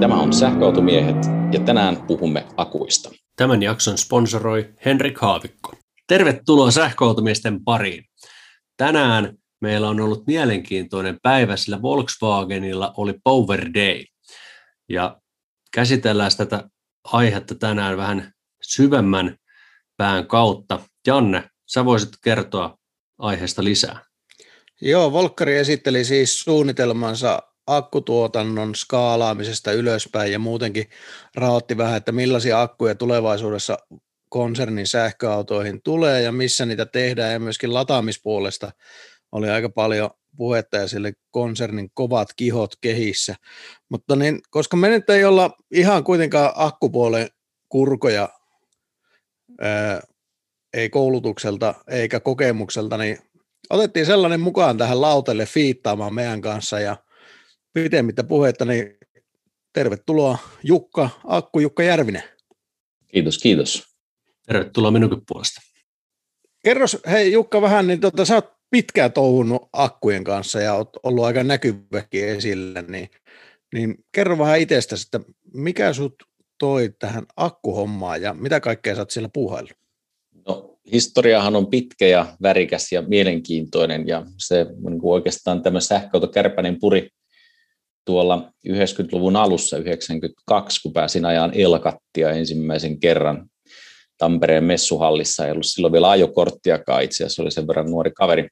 Tämä on Sähköautomiehet ja tänään puhumme akuista. Tämän jakson sponsoroi Henrik Haavikko. Tervetuloa sähköautomiesten pariin. Tänään meillä on ollut mielenkiintoinen päivä, sillä Volkswagenilla oli Power Day. Ja käsitellään tätä aihetta tänään vähän syvemmän pään kautta. Janne, sä voisit kertoa aiheesta lisää. Joo, Volkkari esitteli siis suunnitelmansa akkutuotannon skaalaamisesta ylöspäin ja muutenkin rahoitti vähän, että millaisia akkuja tulevaisuudessa konsernin sähköautoihin tulee ja missä niitä tehdään ja myöskin lataamispuolesta oli aika paljon puhetta ja sille konsernin kovat kihot kehissä. Mutta niin, koska me nyt ei olla ihan kuitenkaan akkupuolen kurkoja, ää, ei koulutukselta eikä kokemukselta, niin otettiin sellainen mukaan tähän lautelle fiittaamaan meidän kanssa ja pitemmittä puhetta, niin tervetuloa Jukka, Akku Jukka Järvinen. Kiitos, kiitos. Tervetuloa minunkin puolesta. Kerros, hei Jukka vähän, niin tota, sä oot pitkään touhunut akkujen kanssa ja oot ollut aika näkyväkin esillä, niin, niin kerro vähän itsestäsi, että mikä sut toi tähän akkuhommaan ja mitä kaikkea sä oot siellä puuhaillut? Historiahan on pitkä ja värikäs ja mielenkiintoinen ja se niin kuin oikeastaan tämä sähköautokärpänen puri tuolla 90-luvun alussa, 92, kun pääsin ajan Elkattia ensimmäisen kerran Tampereen messuhallissa, ei ollut silloin vielä ajokorttiakaan itse asiassa, oli sen verran nuori kaveri.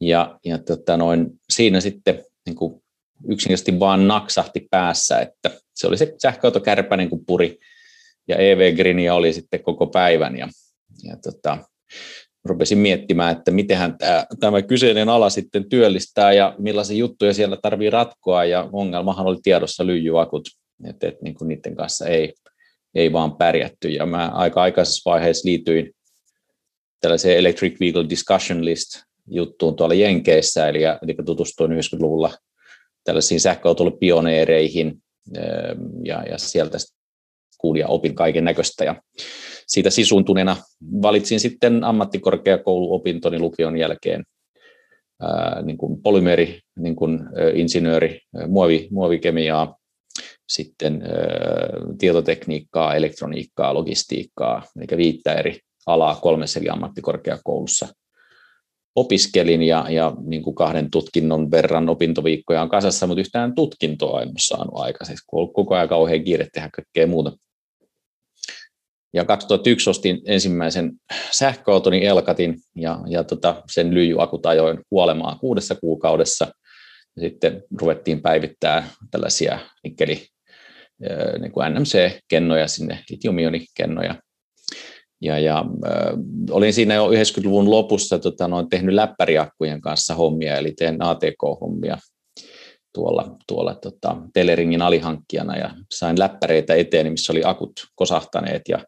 Ja, ja tota noin, siinä sitten niin kuin yksinkertaisesti vaan naksahti päässä, että se oli se sähköautokärpäinen niin kuin puri, ja EV Greenia oli sitten koko päivän, ja, ja tota, rupesin miettimään, että miten tämä, tämä kyseinen ala sitten työllistää ja millaisia juttuja siellä tarvii ratkoa. Ja ongelmahan oli tiedossa lyijyakut, että, että niin kuin niiden kanssa ei, ei vaan pärjätty. Ja mä aika aikaisessa vaiheessa liityin tällaiseen Electric Vehicle Discussion List juttuun tuolla Jenkeissä, eli, eli tutustuin 90-luvulla tällaisiin sähköautoille pioneereihin ja, ja sieltä kuulin ja opin kaiken näköistä. Ja siitä sisuntuneena valitsin sitten ammattikorkeakouluopintoni lukion jälkeen ää, niin kuin polymeeri, niin kuin, insinööri, muovi, muovikemiaa, sitten ä, tietotekniikkaa, elektroniikkaa, logistiikkaa, eli viittä eri alaa kolmessa eri ammattikorkeakoulussa opiskelin ja, ja niin kuin kahden tutkinnon verran opintoviikkoja on kasassa, mutta yhtään tutkintoa en saanut aikaiseksi, kun on koko ajan kauhean kiire tehdä kaikkea muuta. Ja 2001 ostin ensimmäisen sähköautoni Elkatin ja, ja tota, sen lyijyakut ajoin kuolemaan kuudessa kuukaudessa. Sitten ruvettiin päivittää tällaisia nikkeli, niin kuin NMC-kennoja sinne, litiumioonikennoja. Ja, ja äh, olin siinä jo 90-luvun lopussa tota, noin, tehnyt läppäriakkujen kanssa hommia, eli teen ATK-hommia tuolla, tuolla tota, Teleringin alihankkijana ja sain läppäreitä eteen, missä oli akut kosahtaneet ja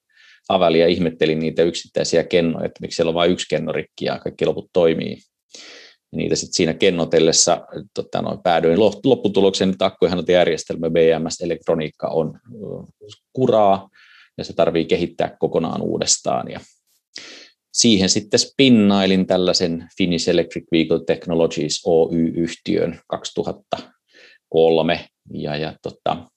aveli ja ihmettelin niitä yksittäisiä kennoja, että miksi siellä on vain yksi kennorikki ja kaikki loput toimii. Ja niitä sitten siinä kennotellessa tota, noin, päädyin lopputulokseen, että akkuihannointijärjestelmä BMS-elektroniikka on kuraa ja se tarvii kehittää kokonaan uudestaan. Ja siihen sitten spinnailin tällaisen Finnish Electric Vehicle Technologies Oy-yhtiön 2003 ja, ja tota,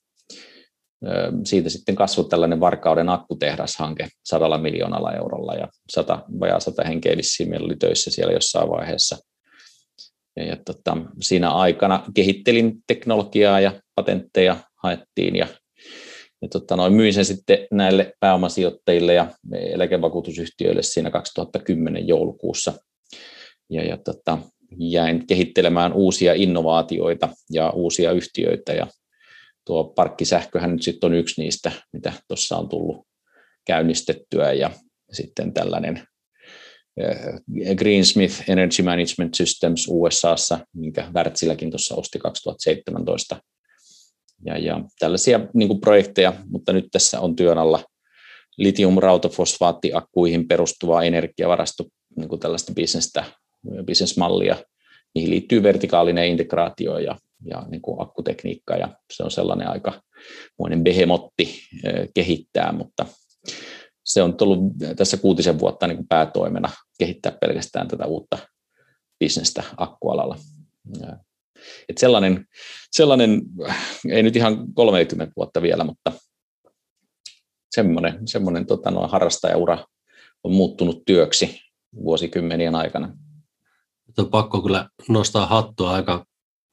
siitä sitten kasvoi tällainen Varkauden akkutehdashanke sadalla miljoonalla eurolla ja sata, vajaa sata henkeä vissiin meillä oli töissä siellä jossain vaiheessa. Ja, ja tota, siinä aikana kehittelin teknologiaa ja patentteja haettiin ja, ja tota, noin myin sen sitten näille pääomasijoittajille ja eläkevakuutusyhtiöille siinä 2010 joulukuussa. Ja, ja tota, jäin kehittelemään uusia innovaatioita ja uusia yhtiöitä ja tuo parkkisähköhän nyt sitten on yksi niistä, mitä tuossa on tullut käynnistettyä ja sitten tällainen eh, Greensmith Energy Management Systems USAssa, minkä Wärtsiläkin tuossa osti 2017. Ja, ja tällaisia niin projekteja, mutta nyt tässä on työn alla litium-rautafosfaattiakkuihin perustuvaa energiavarasto, niin tällaista bisnesmallia. Niihin liittyy vertikaalinen integraatio ja ja niin kuin akkutekniikka ja se on sellainen aika muinen behemotti kehittää, mutta se on tullut tässä kuutisen vuotta niin kuin päätoimena kehittää pelkästään tätä uutta bisnestä akkualalla. Et sellainen, sellainen, ei nyt ihan 30 vuotta vielä, mutta semmoinen, semmoinen tota, no, harrastajaura on muuttunut työksi vuosikymmenien aikana. Nyt on pakko kyllä nostaa hattua aika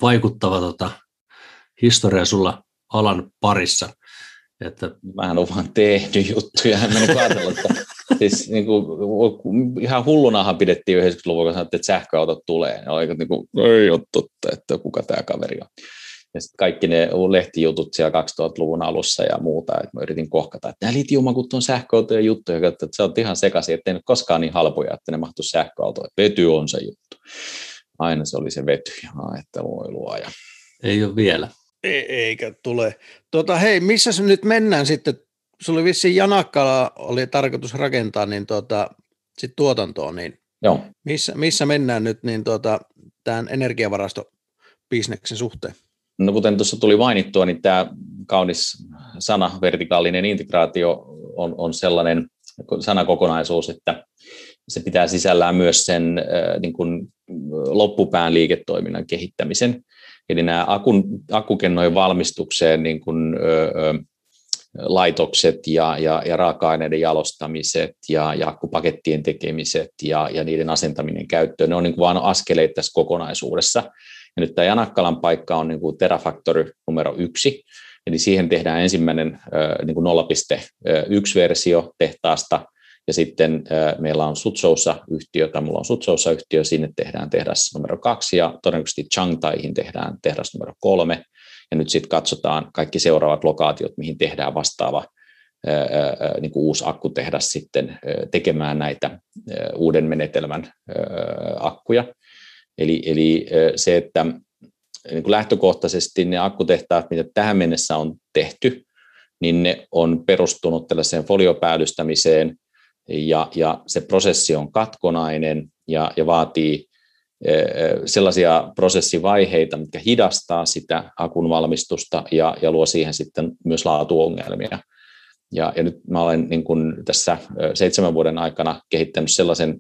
vaikuttava tota, historia sulla alan parissa. Että... Mähän olen vaan tehnyt juttuja, en mennyt katsella, että siis niin kuin, ihan hullunahan pidettiin 90-luvulla, kun sanottiin, että sähköautot tulee. Ja oli niin kuin, ei ole totta, että kuka tämä kaveri on. Ja sitten kaikki ne lehtijutut siellä 2000-luvun alussa ja muuta, että mä yritin kohkata, että nämä litiumakut on sähköautoja juttuja, että se on ihan sekaisin, että ei ne koskaan niin halpoja, että ne mahtuu sähköautoon. Vety on se juttu. Aina se oli se vety, ja että voi luoja. Ei ole vielä. Ei, eikä tule. Tota, hei, missä se nyt mennään sitten? Sulla oli vissiin Janakkala oli tarkoitus rakentaa niin tota, sit tuotantoon, niin Joo. Missä, missä mennään nyt niin tota, tämän energiavarastobisneksen suhteen? No kuten tuossa tuli mainittua, niin tämä kaunis sana, vertikaalinen integraatio, on, on sellainen sanakokonaisuus, että se pitää sisällään myös sen niin kuin loppupään liiketoiminnan kehittämisen. Eli nämä akun, akkukennojen valmistukseen niin kuin, ö, ö, laitokset ja, ja, ja raaka-aineiden jalostamiset ja, ja akkupakettien tekemiset ja, ja niiden asentaminen käyttöön, ne on niin kuin vain askeleita tässä kokonaisuudessa. Ja nyt tämä Janakkalan paikka on niin kuin Terafactory numero yksi, eli siihen tehdään ensimmäinen niin kuin 0.1-versio tehtaasta, ja sitten meillä on Sutsoussa-yhtiö, tai mulla on Sutsoussa-yhtiö, sinne tehdään tehdas numero kaksi, ja todennäköisesti Changtaihin tehdään tehdas numero kolme, ja nyt sitten katsotaan kaikki seuraavat lokaatiot, mihin tehdään vastaava niin kuin uusi akkutehdas sitten tekemään näitä uuden menetelmän akkuja. Eli, eli se, että niin kuin lähtökohtaisesti ne akkutehtaat, mitä tähän mennessä on tehty, niin ne on perustunut tällaiseen foliopäädystämiseen, ja, ja se prosessi on katkonainen ja, ja vaatii sellaisia prosessivaiheita, mitkä hidastaa sitä akun valmistusta ja, ja luo siihen sitten myös laatuongelmia. Ja, ja nyt mä olen niin kuin tässä seitsemän vuoden aikana kehittänyt sellaisen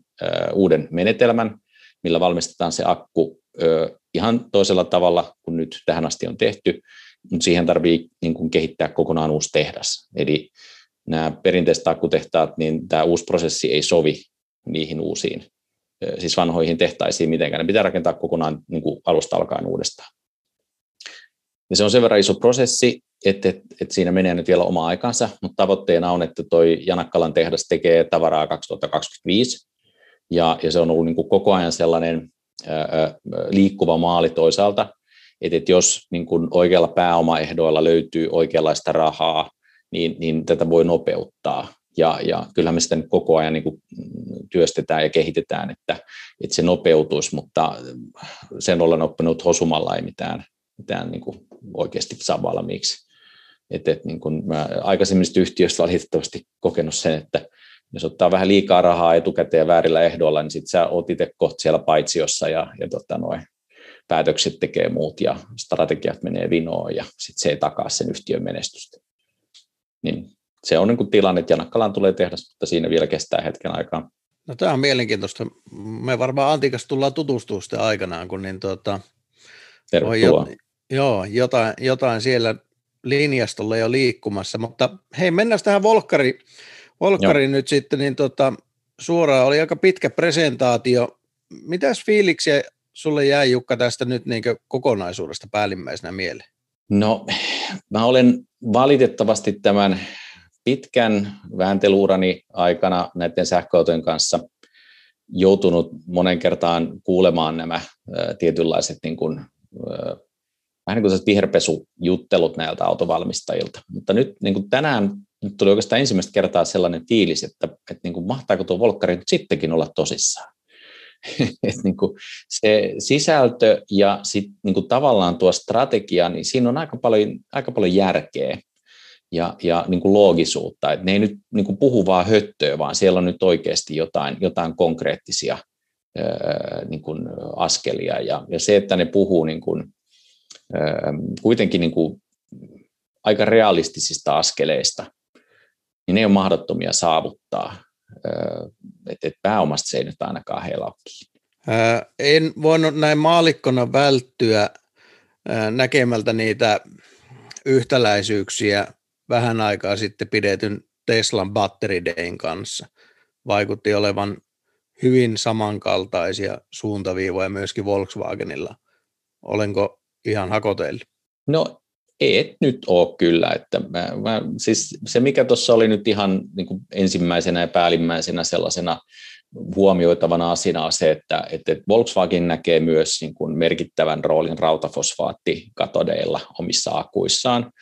uuden menetelmän, millä valmistetaan se akku ihan toisella tavalla kuin nyt tähän asti on tehty, mutta siihen tarvii niin kuin kehittää kokonaan uusi tehdas. Eli nämä perinteiset akkutehtaat, niin tämä uusi prosessi ei sovi niihin uusiin, siis vanhoihin tehtaisiin mitenkään. Ne pitää rakentaa kokonaan niin kuin alusta alkaen uudestaan. Ja se on sen verran iso prosessi, että, että, että siinä menee nyt vielä oma aikansa, mutta tavoitteena on, että toi Janakkalan tehdas tekee tavaraa 2025, ja, ja se on ollut niin kuin koko ajan sellainen ää, liikkuva maali toisaalta, että, että jos niin kuin oikealla pääomaehdoilla löytyy oikeanlaista rahaa, niin, niin tätä voi nopeuttaa. Ja, ja kyllähän me sitä nyt koko ajan niin kuin työstetään ja kehitetään, että, että se nopeutuisi, mutta sen olen oppinut hosumalla ei mitään, mitään niin kuin oikeasti saa valmiiksi. Et, et, niin kuin mä aikaisemmista yhtiöistä valitettavasti kokenut sen, että jos ottaa vähän liikaa rahaa etukäteen väärillä ehdoilla, niin sitten sä oot itse kohta siellä paitsiossa ja, ja tota noin, päätökset tekee muut ja strategiat menee vinoon ja sitten se ei takaa sen yhtiön menestystä. Niin se on niin kuin tilanne, että Janakkalaan tulee tehdä, mutta siinä vielä kestää hetken aikaa. No tämä on mielenkiintoista. Me varmaan Antikas tullaan tutustua sitten aikanaan, kun niin tuota, on jo, joo, jotain, jotain siellä linjastolla jo liikkumassa, mutta hei mennään tähän Volkkari, Volkkari nyt sitten, niin tota, suoraan oli aika pitkä presentaatio. Mitäs fiiliksiä sulle jäi Jukka tästä nyt niin kokonaisuudesta päällimmäisenä mieleen? No, mä olen valitettavasti tämän pitkän väänteluurani aikana näiden sähköautojen kanssa joutunut monen kertaan kuulemaan nämä tietynlaiset niin kuin, vähän niin kuin viherpesujuttelut näiltä autovalmistajilta. Mutta nyt niin kuin tänään nyt tuli oikeastaan ensimmäistä kertaa sellainen fiilis, että, että niin kuin, mahtaako tuo Volkkari nyt sittenkin olla tosissaan. että niin kuin se sisältö ja sit niin kuin tavallaan tuo strategia, niin siinä on aika paljon, aika paljon järkeä ja, ja niin kuin loogisuutta. Että ne ei nyt niin kuin puhu vaan höttöä, vaan siellä on nyt oikeasti jotain, jotain konkreettisia ää, niin kuin askelia. Ja, ja se, että ne puhuu niin kuin, ää, kuitenkin niin kuin aika realistisista askeleista, niin ne on mahdottomia saavuttaa että et pääomasta se ei nyt ainakaan heillä ole En voinut näin maalikkona välttyä näkemältä niitä yhtäläisyyksiä vähän aikaa sitten pidetyn Teslan Battery Dayn kanssa. Vaikutti olevan hyvin samankaltaisia suuntaviivoja myöskin Volkswagenilla. Olenko ihan hakoteille? No et nyt ole kyllä. Että mä, mä, siis se, mikä tuossa oli nyt ihan niin kuin ensimmäisenä ja päällimmäisenä sellaisena huomioitavana asiana on se, että, että Volkswagen näkee myös niin kuin merkittävän roolin rautafosfaattikatodeilla omissa akuissaan.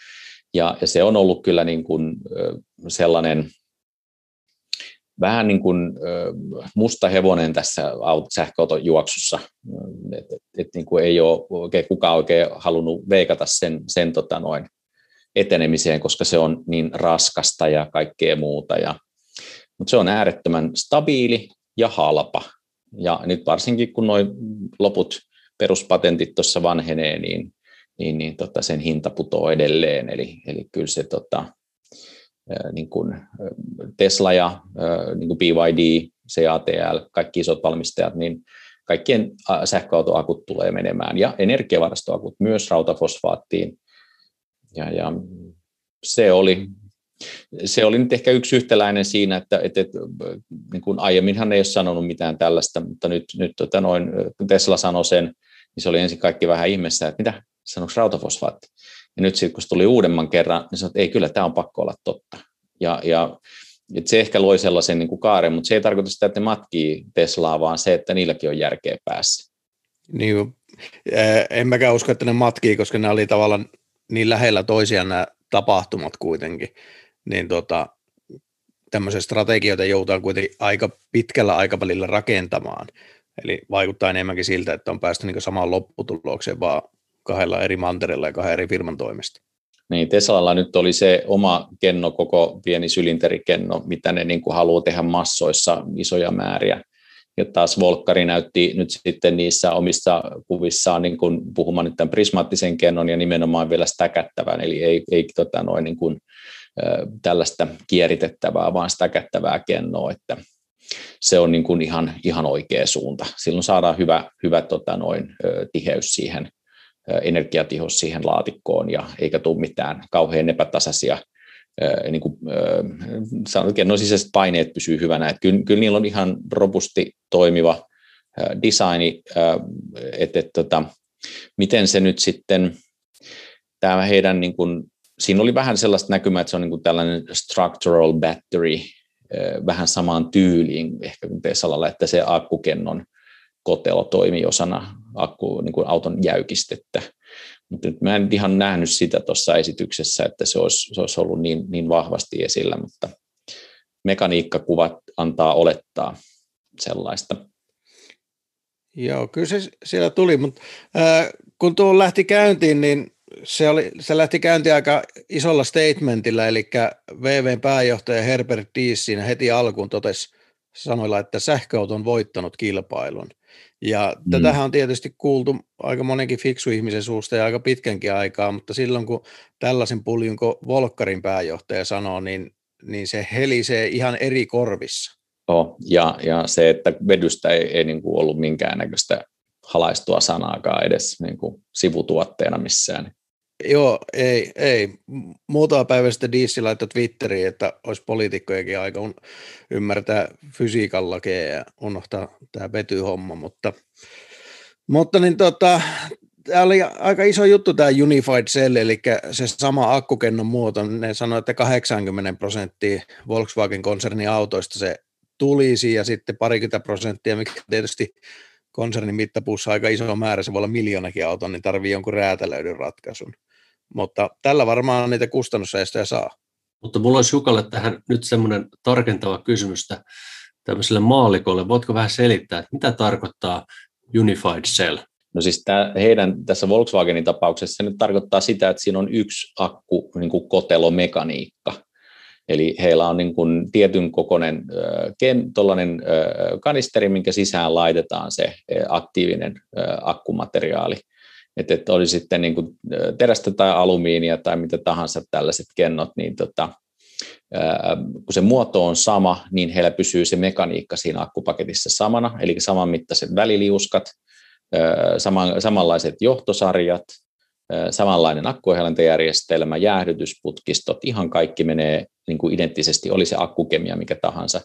Ja, ja se on ollut kyllä niin kuin sellainen vähän niin kuin musta hevonen tässä sähköauton juoksussa, että et, niin kuin ei ole oikein kukaan oikein halunnut veikata sen, sen tota noin etenemiseen, koska se on niin raskasta ja kaikkea muuta. Ja, mutta se on äärettömän stabiili ja halpa. Ja nyt varsinkin kun nuo loput peruspatentit tuossa vanhenee, niin, niin, niin tota sen hinta putoaa edelleen. Eli, eli kyllä se tota, niin kuin Tesla ja niin kuin BYD, CATL, kaikki isot valmistajat, niin kaikkien sähköautoakut tulee menemään ja energiavarastoakut myös rautafosfaattiin. Ja, ja se oli se oli nyt ehkä yksi yhtäläinen siinä, että, että, että niin kuin aiemminhan ei ole sanonut mitään tällaista, mutta nyt, nyt tota noin, kun Tesla sanoi sen, niin se oli ensin kaikki vähän ihmeessä, että mitä, sanoiko rautafosfaatti? Ja nyt sitten kun se tuli uudemman kerran, niin sanoi, että ei kyllä, tämä on pakko olla totta. Ja, ja että se ehkä loi sellaisen niin kuin kaaren, mutta se ei tarkoita sitä, että ne matkii Teslaa, vaan se, että niilläkin on järkeä päässä. Niin, en mäkään usko, että ne matkii, koska ne oli tavallaan niin lähellä toisiaan nämä tapahtumat kuitenkin. Niin tota, tämmöisiä strategioita joudutaan kuitenkin aika pitkällä aikavälillä rakentamaan. Eli vaikuttaa enemmänkin siltä, että on päästy niin samaan lopputulokseen, vaan kahdella eri mantereella ja kahden eri firman toimesta. Niin, Teslalla nyt oli se oma kenno, koko pieni sylinterikenno, mitä ne niin kuin haluaa tehdä massoissa isoja määriä. Ja taas Volkkari näytti nyt sitten niissä omissa kuvissaan niin kuin puhumaan nyt tämän prismaattisen kennon ja nimenomaan vielä stäkättävän, eli ei, ei tota noin niin kuin, tällaista kieritettävää, vaan stäkättävää kennoa, että se on niin kuin ihan, ihan oikea suunta. Silloin saadaan hyvä, hyvä tota noin, tiheys siihen energiatihos siihen laatikkoon ja eikä tule mitään kauhean epätasaisia niin kuin, no sisäiset paineet pysyy hyvänä. Että kyllä, kyllä niillä on ihan robusti toimiva designi, että, että tota, miten se nyt sitten, tämä heidän, niin kuin, siinä oli vähän sellaista näkymää, että se on niin kuin tällainen structural battery, vähän samaan tyyliin ehkä kuin Teslalla, että se akkukennon kotelo toimii osana akku, niin kuin auton jäykistettä. Mutta nyt mä en ihan nähnyt sitä tuossa esityksessä, että se olisi, se olisi ollut niin, niin vahvasti esillä, mutta mekaniikkakuvat antaa olettaa sellaista. Joo, kyllä se siellä tuli, mutta äh, kun tuo lähti käyntiin, niin se, oli, se lähti käyntiin aika isolla statementilla, eli VVn pääjohtaja Herbert Dies siinä heti alkuun totesi sanoilla, että sähköauto on voittanut kilpailun. Ja mm. tätähän on tietysti kuultu aika monenkin fiksu ihmisen suusta ja aika pitkänkin aikaa, mutta silloin kun tällaisen puljun kuin Volkkarin pääjohtaja sanoo, niin, niin se helisee ihan eri korvissa. Oh, ja, ja se, että vedystä ei, ei niin kuin ollut minkäännäköistä halaistua sanaakaan edes niin kuin sivutuotteena missään. Joo, ei, ei. Muutama päivä sitten Diissi laittoi Twitteriin, että olisi poliitikkojakin aika ymmärtää fysiikan lakeja ja unohtaa tämä vetyhomma, mutta, mutta niin tota, tämä oli aika iso juttu tämä Unified Cell, eli se sama akkukennon muoto. Ne sanoi, että 80 prosenttia Volkswagen-konsernin autoista se tulisi ja sitten parikymmentä prosenttia, mikä tietysti konsernin mittapuussa aika iso määrä, se voi olla miljoonakin auton, niin tarvii jonkun räätälöidyn ratkaisun. Mutta tällä varmaan niitä kustannussäästöjä saa. Mutta mulla olisi Jukalle tähän nyt semmoinen tarkentava kysymystä tämmöiselle maalikolle. Voitko vähän selittää, että mitä tarkoittaa Unified Cell? No siis tämä, heidän tässä Volkswagenin tapauksessa se nyt tarkoittaa sitä, että siinä on yksi akku niin kuin kotelomekaniikka. Eli heillä on niin kuin tietyn kokoinen ken, kanisteri, minkä sisään laitetaan se aktiivinen akkumateriaali. Että, että oli sitten niin kuin terästä tai alumiinia tai mitä tahansa tällaiset kennot, niin tota, kun se muoto on sama, niin heillä pysyy se mekaniikka siinä akkupaketissa samana, eli saman mittaiset väliliuskat, saman, samanlaiset johtosarjat, samanlainen akkuohjelmantajärjestelmä, jäähdytysputkistot, ihan kaikki menee niin kuin identtisesti, oli se akkukemia mikä tahansa.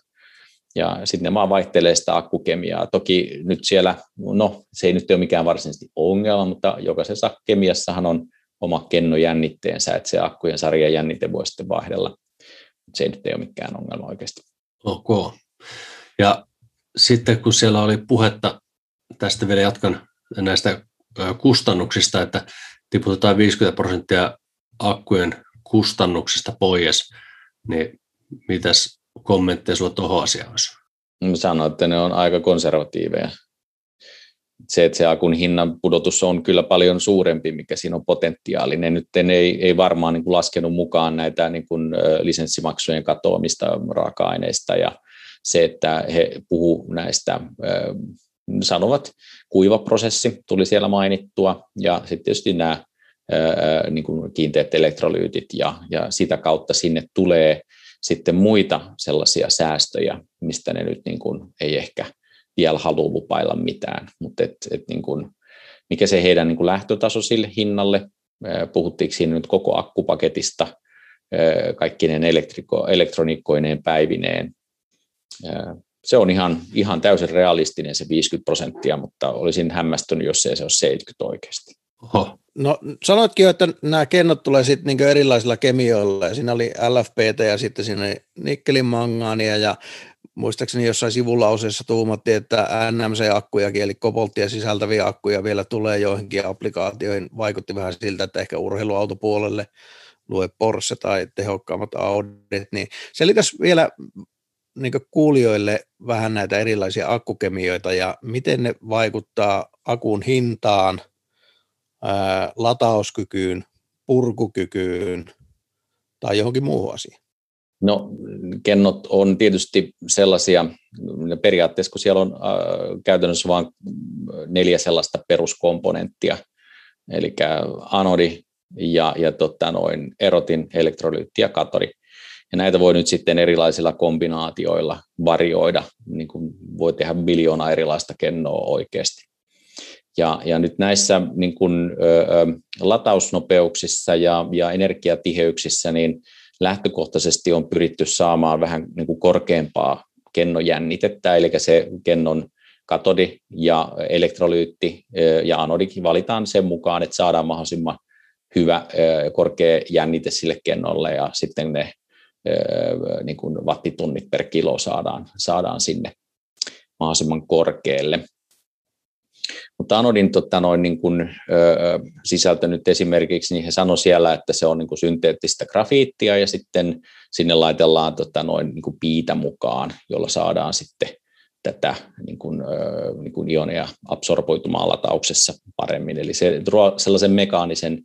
Ja sitten ne vaan vaihtelee sitä akkukemiaa. Toki nyt siellä, no se ei nyt ole mikään varsinaisesti ongelma, mutta jokaisessa kemiassahan on oma kennojännitteensä, että se akkujen sarjan jännite voi sitten vaihdella. Se ei nyt ole mikään ongelma oikeasti. Ok. Ja sitten kun siellä oli puhetta, tästä vielä jatkan näistä kustannuksista, että tiputetaan 50 prosenttia akkujen kustannuksista pois, niin mitäs kommentteja sulla tuohon asiaan olisi? Sanoin, että ne on aika konservatiiveja. Se, että se akun hinnan pudotus on kyllä paljon suurempi, mikä siinä on potentiaali. Ne nyt ei, ei varmaan niin kuin laskenut mukaan näitä niin kuin lisenssimaksujen katoamista raaka-aineista ja se, että he puhu näistä, sanovat, kuivaprosessi tuli siellä mainittua ja sitten tietysti nämä niin kuin kiinteät elektrolyytit ja, ja sitä kautta sinne tulee sitten muita sellaisia säästöjä, mistä ne nyt niin kuin ei ehkä vielä halua lupailla mitään, mutta et, et niin kuin, mikä se heidän niin kuin lähtötaso sille hinnalle, puhuttiinko siinä nyt koko akkupaketista, kaikkinen elektroniikkoineen päivineen, se on ihan, ihan täysin realistinen se 50 prosenttia, mutta olisin hämmästynyt, jos ei se ole 70 oikeasti. Oho. No sanoitkin jo, että nämä kennot tulee sitten niin erilaisilla kemioilla, ja siinä oli LFPT ja sitten siinä nikkelimangaania, ja muistaakseni jossain sivulauseessa tuumattiin, että NMC-akkujakin, eli kobolttia sisältäviä akkuja vielä tulee joihinkin applikaatioihin. Vaikutti vähän siltä, että ehkä urheiluautopuolelle lue Porsche tai tehokkaammat Audit, niin selitäs vielä niin kuulijoille vähän näitä erilaisia akkukemioita ja miten ne vaikuttaa akun hintaan, ää, latauskykyyn, purkukykyyn tai johonkin muuhun asiaan? No kennot on tietysti sellaisia, periaatteessa kun siellä on äh, käytännössä vain neljä sellaista peruskomponenttia, eli anodi ja, ja totta, noin erotin, elektrolyytti ja katori. Ja näitä voi nyt sitten erilaisilla kombinaatioilla varioida, niin kuin voi tehdä miljoona erilaista kennoa oikeasti. Ja, ja nyt näissä niin kuin, ö, latausnopeuksissa ja, ja energiatiheyksissä niin lähtökohtaisesti on pyritty saamaan vähän niin kuin korkeampaa kennojännitettä, eli se kennon katodi ja elektrolyytti ja anodikin valitaan sen mukaan, että saadaan mahdollisimman hyvä korkea jännite sille kennolle. Ja sitten ne niin kuin wattitunnit per kilo saadaan, saadaan sinne mahdollisimman korkealle. Mutta anodin tota, noin, niin kuin, ö, sisältö nyt esimerkiksi, niin he sanoi siellä, että se on niin kuin synteettistä grafiittia ja sitten sinne laitellaan tota, noin, niin kuin piitä mukaan, jolla saadaan sitten tätä niin kuin, ö, niin kuin ioneja absorboitumaan latauksessa paremmin. Eli se sellaisen mekaanisen,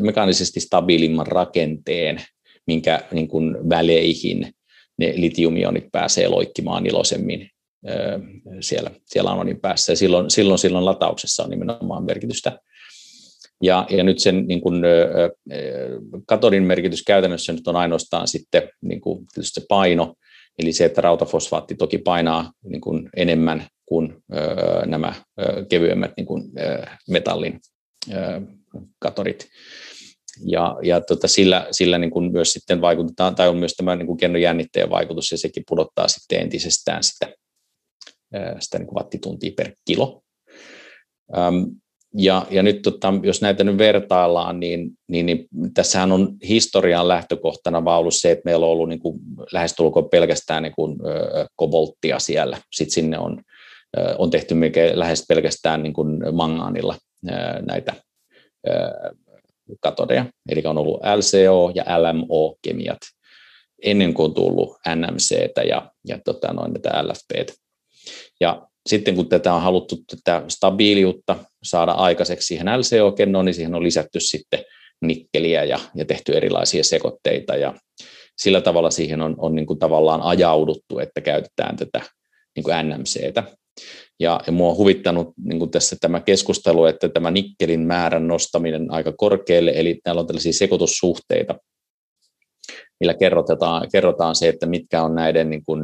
mekaanisesti stabiilimman rakenteen minkä niin kuin väleihin ne litiumionit pääsee loikkimaan iloisemmin siellä, siellä anonin päässä. Ja silloin, silloin, silloin latauksessa on nimenomaan merkitystä. Ja, ja nyt sen niin kuin, katodin merkitys käytännössä nyt on ainoastaan sitten niin kuin, se paino, eli se, että rautafosfaatti toki painaa niin kuin enemmän kuin ö, nämä ö, kevyemmät niin kuin, ö, metallin ö, katodit ja, ja tota, sillä, sillä niin kuin myös sitten vaikutetaan, tai on myös tämä niin kuin kennojännitteen vaikutus, ja sekin pudottaa sitten entisestään sitä, sitä niin kuin wattituntia per kilo. Ähm, ja, ja nyt tota, jos näitä nyt vertaillaan, niin, niin, niin tässähän on historian lähtökohtana vaan ollut se, että meillä on ollut niin kuin, lähestulkoon pelkästään niin kuin, ö, kobolttia siellä. Sitten sinne on, ö, on tehty lähes pelkästään niin kuin mangaanilla ö, näitä ö, katodeja, eli on ollut LCO ja LMO-kemiat ennen kuin on tullut NMC ja, ja tota, noin näitä LFP. Ja sitten kun tätä on haluttu tätä stabiiliutta saada aikaiseksi siihen LCO-kennoon, niin siihen on lisätty sitten nikkeliä ja, ja tehty erilaisia sekoitteita ja sillä tavalla siihen on, on niin kuin tavallaan ajauduttu, että käytetään tätä niin kuin NMCtä. Ja, ja mua on huvittanut niin tässä tämä keskustelu, että tämä nikkelin määrän nostaminen aika korkealle, eli täällä on tällaisia sekoitussuhteita, millä kerrotaan, kerrotaan se, että mitkä on näiden niin kuin,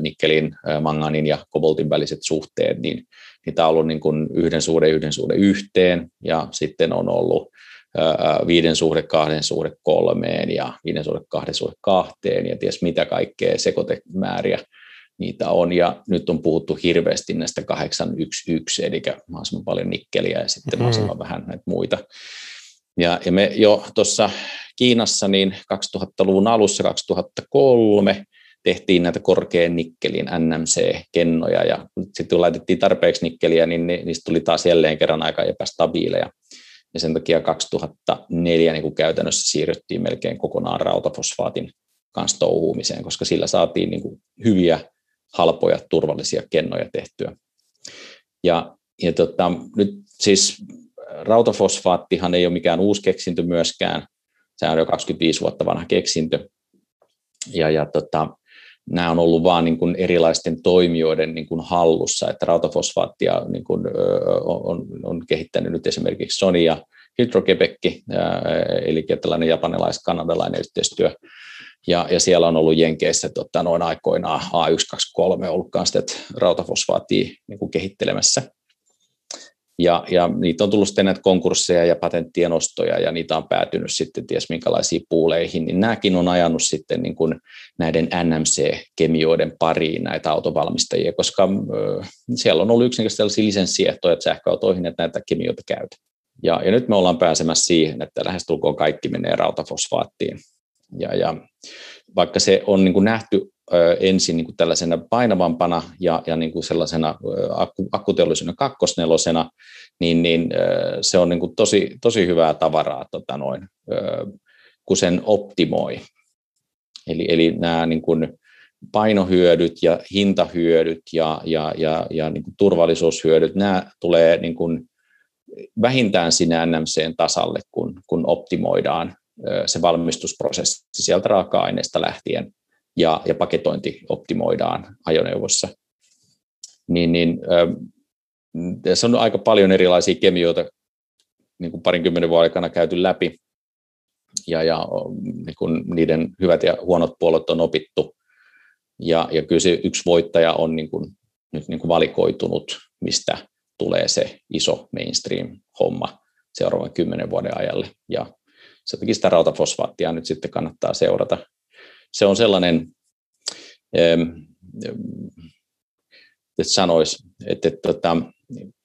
nikkelin, manganin ja koboltin väliset suhteet, niin, niin tämä on ollut niin kuin yhden suhde yhden suhde yhteen, ja sitten on ollut viiden suhde kahden suhde kolmeen ja viiden suhde kahden suhde kahteen ja ties mitä kaikkea sekoitemääriä niitä on. Ja nyt on puhuttu hirveästi näistä 811, eli mahdollisimman paljon nikkeliä ja sitten mm-hmm. mahdollisimman vähän näitä muita. Ja, ja me jo tuossa Kiinassa niin 2000-luvun alussa 2003 tehtiin näitä korkean nikkelin NMC-kennoja ja sitten kun laitettiin tarpeeksi nikkeliä, niin niistä tuli taas jälleen kerran aika epästabiileja. Ja sen takia 2004 niin kuin käytännössä siirryttiin melkein kokonaan rautafosfaatin kanssa touhuumiseen, koska sillä saatiin niin kuin hyviä, halpoja, turvallisia kennoja tehtyä. Ja, ja tota, nyt siis rautafosfaattihan ei ole mikään uusi keksintö myöskään, se on jo 25 vuotta vanha keksintö, ja, ja tota, nämä on ollut vain niin kuin erilaisten toimijoiden niin kuin hallussa, että rautafosfaattia niin kuin, on, on kehittänyt nyt esimerkiksi Sony ja Hydro-Quebec, eli tällainen japanilais-kanadalainen yhteistyö, ja, ja siellä on ollut Jenkeissä tota, noin aikoinaan A123 ollut kanssa rautafosfaattia niin kuin kehittelemässä. Ja, ja niitä on tullut sitten näitä konkursseja ja patenttien ostoja, ja niitä on päätynyt sitten ties minkälaisiin puuleihin, niin nämäkin on ajanut sitten niin kuin näiden NMC-kemioiden pariin näitä autovalmistajia, koska ö, siellä on ollut yksinkertaisesti sellaisia lisenssiehtoja sähköautoihin, että näitä kemioita käytä. Ja, ja nyt me ollaan pääsemässä siihen, että lähestulkoon kaikki menee rautafosfaattiin. Ja, ja vaikka se on niin kuin nähty ensin niin kuin tällaisena painavampana ja, ja niin kuin sellaisena akku, akkuteollisuuden kakkosnelosena, niin, niin se on niin kuin tosi, tosi hyvää tavaraa, tota noin, kun sen optimoi. Eli, eli nämä niin kuin painohyödyt ja hintahyödyt ja, ja, ja, ja niin kuin turvallisuushyödyt, nämä tulee niin kuin vähintään sinä NMCn tasalle, kun, kun optimoidaan se valmistusprosessi sieltä raaka-aineesta lähtien ja, ja paketointi optimoidaan ajoneuvossa. Niin, niin, tässä on aika paljon erilaisia kemioita niin kuin parinkymmenen vuoden aikana käyty läpi, ja, ja niin kuin niiden hyvät ja huonot puolet on opittu. Ja, ja kyllä se yksi voittaja on niin kuin, nyt niin kuin valikoitunut, mistä tulee se iso mainstream-homma seuraavan kymmenen vuoden ajalle. Ja sen takia sitä rautafosfaattia nyt sitten kannattaa seurata. Se on sellainen, että sanoisi, että, että, että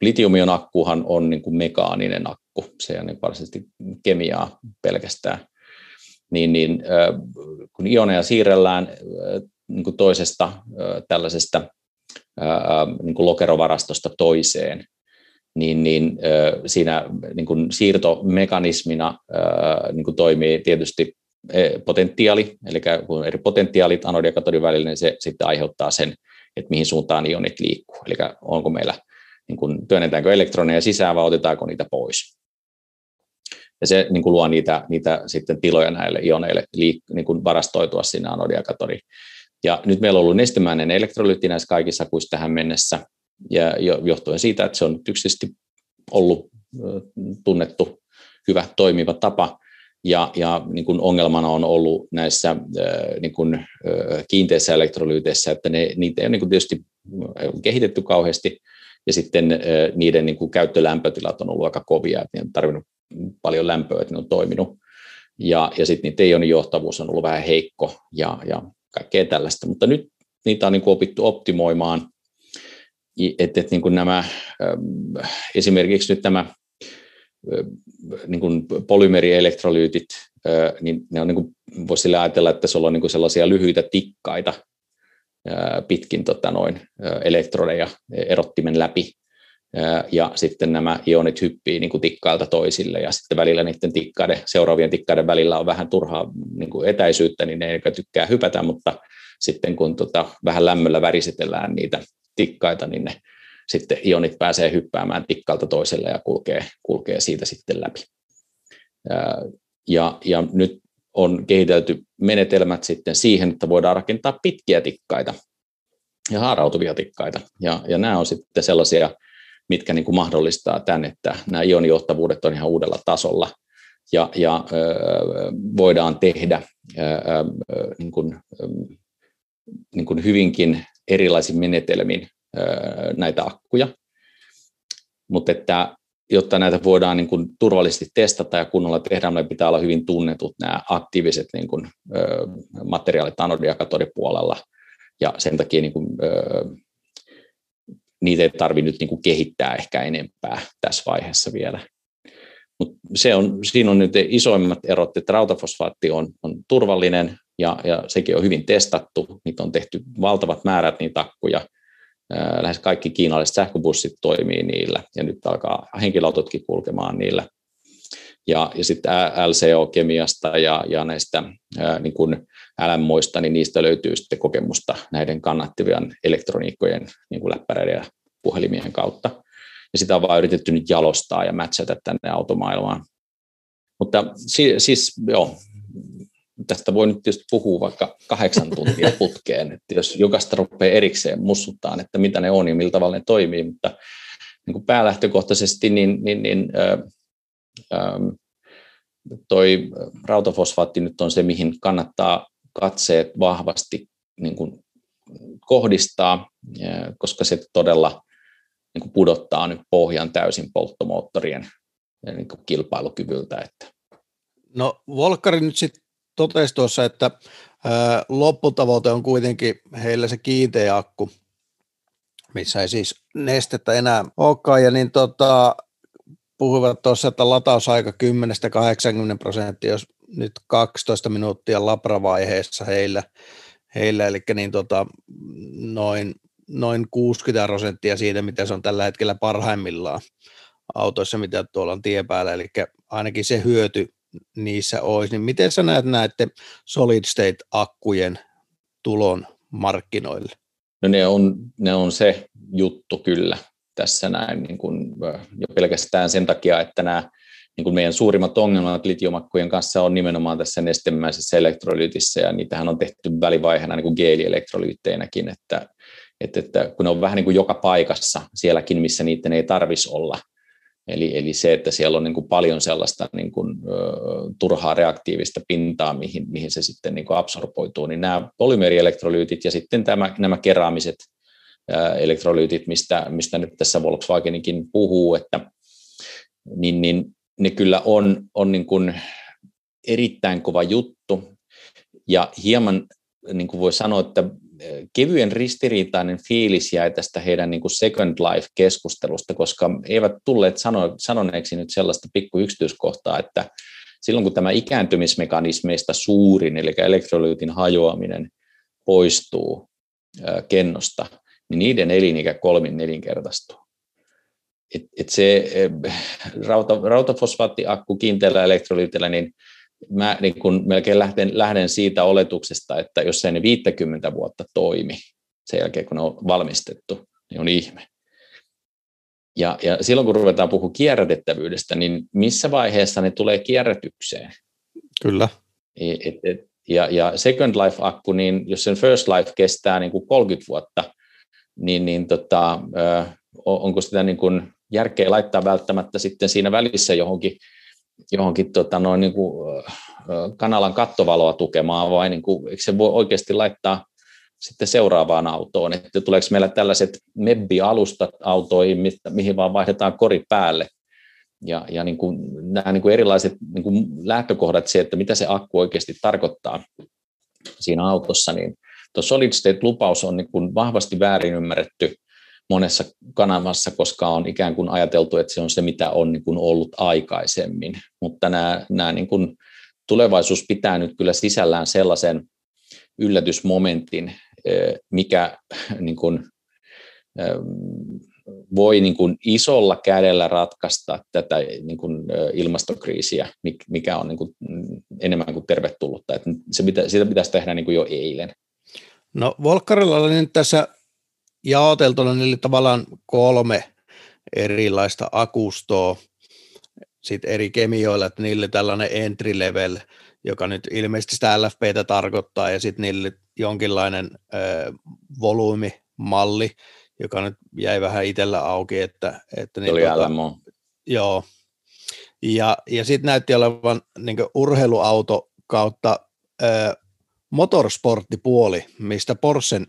litiumion akkuhan on niin kuin mekaaninen akku, se on niin varsinaisesti kemiaa pelkästään, niin, niin kun ioneja siirrellään niin kuin toisesta tällaisesta niin kuin lokerovarastosta toiseen, niin, niin siinä niin kuin siirtomekanismina niin kuin toimii tietysti E, potentiaali, eli kun eri potentiaalit anodi ja katodin välillä, niin se sitten aiheuttaa sen, että mihin suuntaan ionit liikkuu. Eli onko meillä, niin kuin, työnnetäänkö elektroneja sisään vai otetaanko niitä pois. Ja se niin kuin luo niitä, niitä sitten tiloja näille ioneille liik- niin kuin varastoitua sinne anodi ja katodi. Ja nyt meillä on ollut nestemäinen elektrolyytti näissä kaikissa akuissa tähän mennessä, ja johtuen siitä, että se on yksisesti ollut tunnettu hyvä toimiva tapa, ja, ja niin kuin ongelmana on ollut näissä niin kuin, kiinteissä elektrolyyteissä, että ne, niitä ei ole niin kuin tietysti kehitetty kauheasti, ja sitten niiden niin kuin käyttölämpötilat on ollut aika kovia, että ne on tarvinnut paljon lämpöä, että ne on toiminut, ja, ja sitten niiden ionin johtavuus on ollut vähän heikko, ja, ja kaikkea tällaista, mutta nyt niitä on niin kuin opittu optimoimaan, että, että niin kuin nämä, esimerkiksi nyt nämä niin kuin polymerielektrolyytit, niin ne on niin kuin, voisi ajatella, että se on niin kuin sellaisia lyhyitä tikkaita pitkin tota noin, elektrodeja erottimen läpi, ja sitten nämä ionit hyppii niin kuin tikkailta toisille, ja sitten välillä niiden tikkaiden, seuraavien tikkaiden välillä on vähän turhaa niin kuin etäisyyttä, niin ne eikä tykkää hypätä, mutta sitten kun tota, vähän lämmöllä värisetellään niitä tikkaita, niin ne sitten ionit pääsee hyppäämään tikkalta toiselle ja kulkee, kulkee siitä sitten läpi. Ja, ja nyt on kehitelty menetelmät sitten siihen, että voidaan rakentaa pitkiä tikkaita ja haarautuvia tikkaita. Ja, ja nämä on sitten sellaisia, mitkä niin kuin mahdollistaa tämän, että nämä ioniohtavuudet on ihan uudella tasolla ja, ja ö, voidaan tehdä ö, ö, niin kuin, niin kuin hyvinkin erilaisin menetelmin näitä akkuja. Mutta että jotta näitä voidaan niin kuin turvallisesti testata ja kunnolla tehdä, meillä pitää olla hyvin tunnetut nämä aktiiviset niin kuin, ö, materiaalit anodi- ja ja sen takia niin kuin, ö, niitä ei tarvitse nyt niin kuin kehittää ehkä enempää tässä vaiheessa vielä. Mut se on, siinä on nyt isoimmat erot, että rautafosfaatti on, on turvallinen ja, ja sekin on hyvin testattu. Niitä on tehty valtavat määrät niitä akkuja. Lähes kaikki kiinalaiset sähköbussit toimii niillä ja nyt alkaa henkilöautotkin kulkemaan niillä. Ja, ja sitten LCO-kemiasta ja, ja näistä ää, niin kuin LMOista, niin niistä löytyy sitten kokemusta näiden kannattavien elektroniikkojen niin kuin läppäreiden ja puhelimien kautta ja sitä on vaan yritetty nyt jalostaa ja matchata tänne automaailmaan. Mutta si- siis joo, tästä voi nyt tietysti puhua vaikka kahdeksan tuntia putkeen, että jos jokaista rupeaa erikseen mussuttaa, että mitä ne on ja millä tavalla ne toimii, mutta niin kuin päälähtökohtaisesti niin, niin, niin ö, ö, toi rautafosfaatti nyt on se, mihin kannattaa katseet vahvasti niin kuin kohdistaa, koska se todella niin kuin pudottaa nyt pohjan täysin polttomoottorien niin kuin kilpailukyvyltä. Että. No Volkari nyt sitten totesi tuossa, että ää, lopputavoite on kuitenkin heillä se kiinteä akku, missä ei siis nestettä enää olekaan, ja niin tota, puhuivat tuossa, että latausaika 10-80 prosenttia, jos nyt 12 minuuttia labravaiheessa heillä, heillä. Eli niin tota, noin noin 60 prosenttia siitä, mitä se on tällä hetkellä parhaimmillaan autoissa, mitä tuolla on tie päällä, eli ainakin se hyöty niissä olisi. Niin miten sä näet näette solid state-akkujen tulon markkinoille? No ne on, ne on se juttu kyllä tässä näin, niin kuin, jo pelkästään sen takia, että nämä niin kuin meidän suurimmat ongelmat litiomakkujen kanssa on nimenomaan tässä nestemäisessä elektrolyytissä, ja niitähän on tehty välivaiheena niin geelielektrolyytteinäkin, että että, että kun ne on vähän niin kuin joka paikassa sielläkin, missä niiden ei tarvisi olla. Eli, eli se, että siellä on niin kuin paljon sellaista niin kuin, ö, turhaa reaktiivista pintaa, mihin, mihin se sitten niin kuin absorboituu, niin nämä polymeerielektrolyytit ja sitten tämä, nämä keraamiset ö, elektrolyytit, mistä, mistä nyt tässä Volkswageninkin puhuu, että niin, niin ne kyllä on, on niin kuin erittäin kova juttu. Ja hieman niin kuin voi sanoa, että kevyen ristiriitainen fiilis jäi tästä heidän niin kuin Second Life-keskustelusta, koska eivät tulleet sano, sanoneeksi nyt sellaista pikku yksityiskohtaa, että silloin kun tämä ikääntymismekanismeista suurin, eli elektrolyytin hajoaminen, poistuu kennosta, niin niiden elinikä kolmin nelinkertaistuu. Et, et se rauta, rautafosfaattiakku kiinteällä elektrolyytillä, niin mä niin kun melkein lähden, lähden siitä oletuksesta, että jos se ne 50 vuotta toimi sen jälkeen, kun ne on valmistettu, niin on ihme. Ja, ja silloin kun ruvetaan puhua kierrätettävyydestä, niin missä vaiheessa ne tulee kierrätykseen? Kyllä. Et, et, ja, ja Second Life-akku, niin jos sen First Life kestää niin kuin 30 vuotta, niin, niin tota, onko sitä niin kuin järkeä laittaa välttämättä sitten siinä välissä johonkin johonkin tota, noin, niin kuin, kanalan kattovaloa tukemaan, vai niin kuin, eikö se voi oikeasti laittaa sitten seuraavaan autoon, että tuleeko meillä tällaiset MEBBI-alustat autoihin, mihin vaan vaihdetaan kori päälle, ja, ja niin kuin, nämä niin kuin erilaiset niin kuin lähtökohdat, se, että mitä se akku oikeasti tarkoittaa siinä autossa, niin tuo solid state-lupaus on niin kuin vahvasti väärin ymmärretty monessa kanavassa, koska on ikään kuin ajateltu, että se on se, mitä on niin kuin ollut aikaisemmin. Mutta nämä, nämä niin kuin tulevaisuus pitää nyt kyllä sisällään sellaisen yllätysmomentin, mikä niin kuin, voi niin kuin isolla kädellä ratkaista tätä niin kuin ilmastokriisiä, mikä on niin kuin enemmän kuin tervetullutta. Että se pitä, sitä pitäisi tehdä niin kuin jo eilen. No Volkkarilla oli nyt tässä jaoteltuna niille tavallaan kolme erilaista akustoa sit eri kemioilla, että niille tällainen entry level, joka nyt ilmeisesti sitä LFPtä tarkoittaa, ja sitten niille jonkinlainen ö, volyymimalli, joka nyt jäi vähän itsellä auki, että, että niin, oli tuota, Joo. Ja, ja sitten näytti olevan niin urheiluauto kautta ö, motorsporttipuoli, mistä Porschen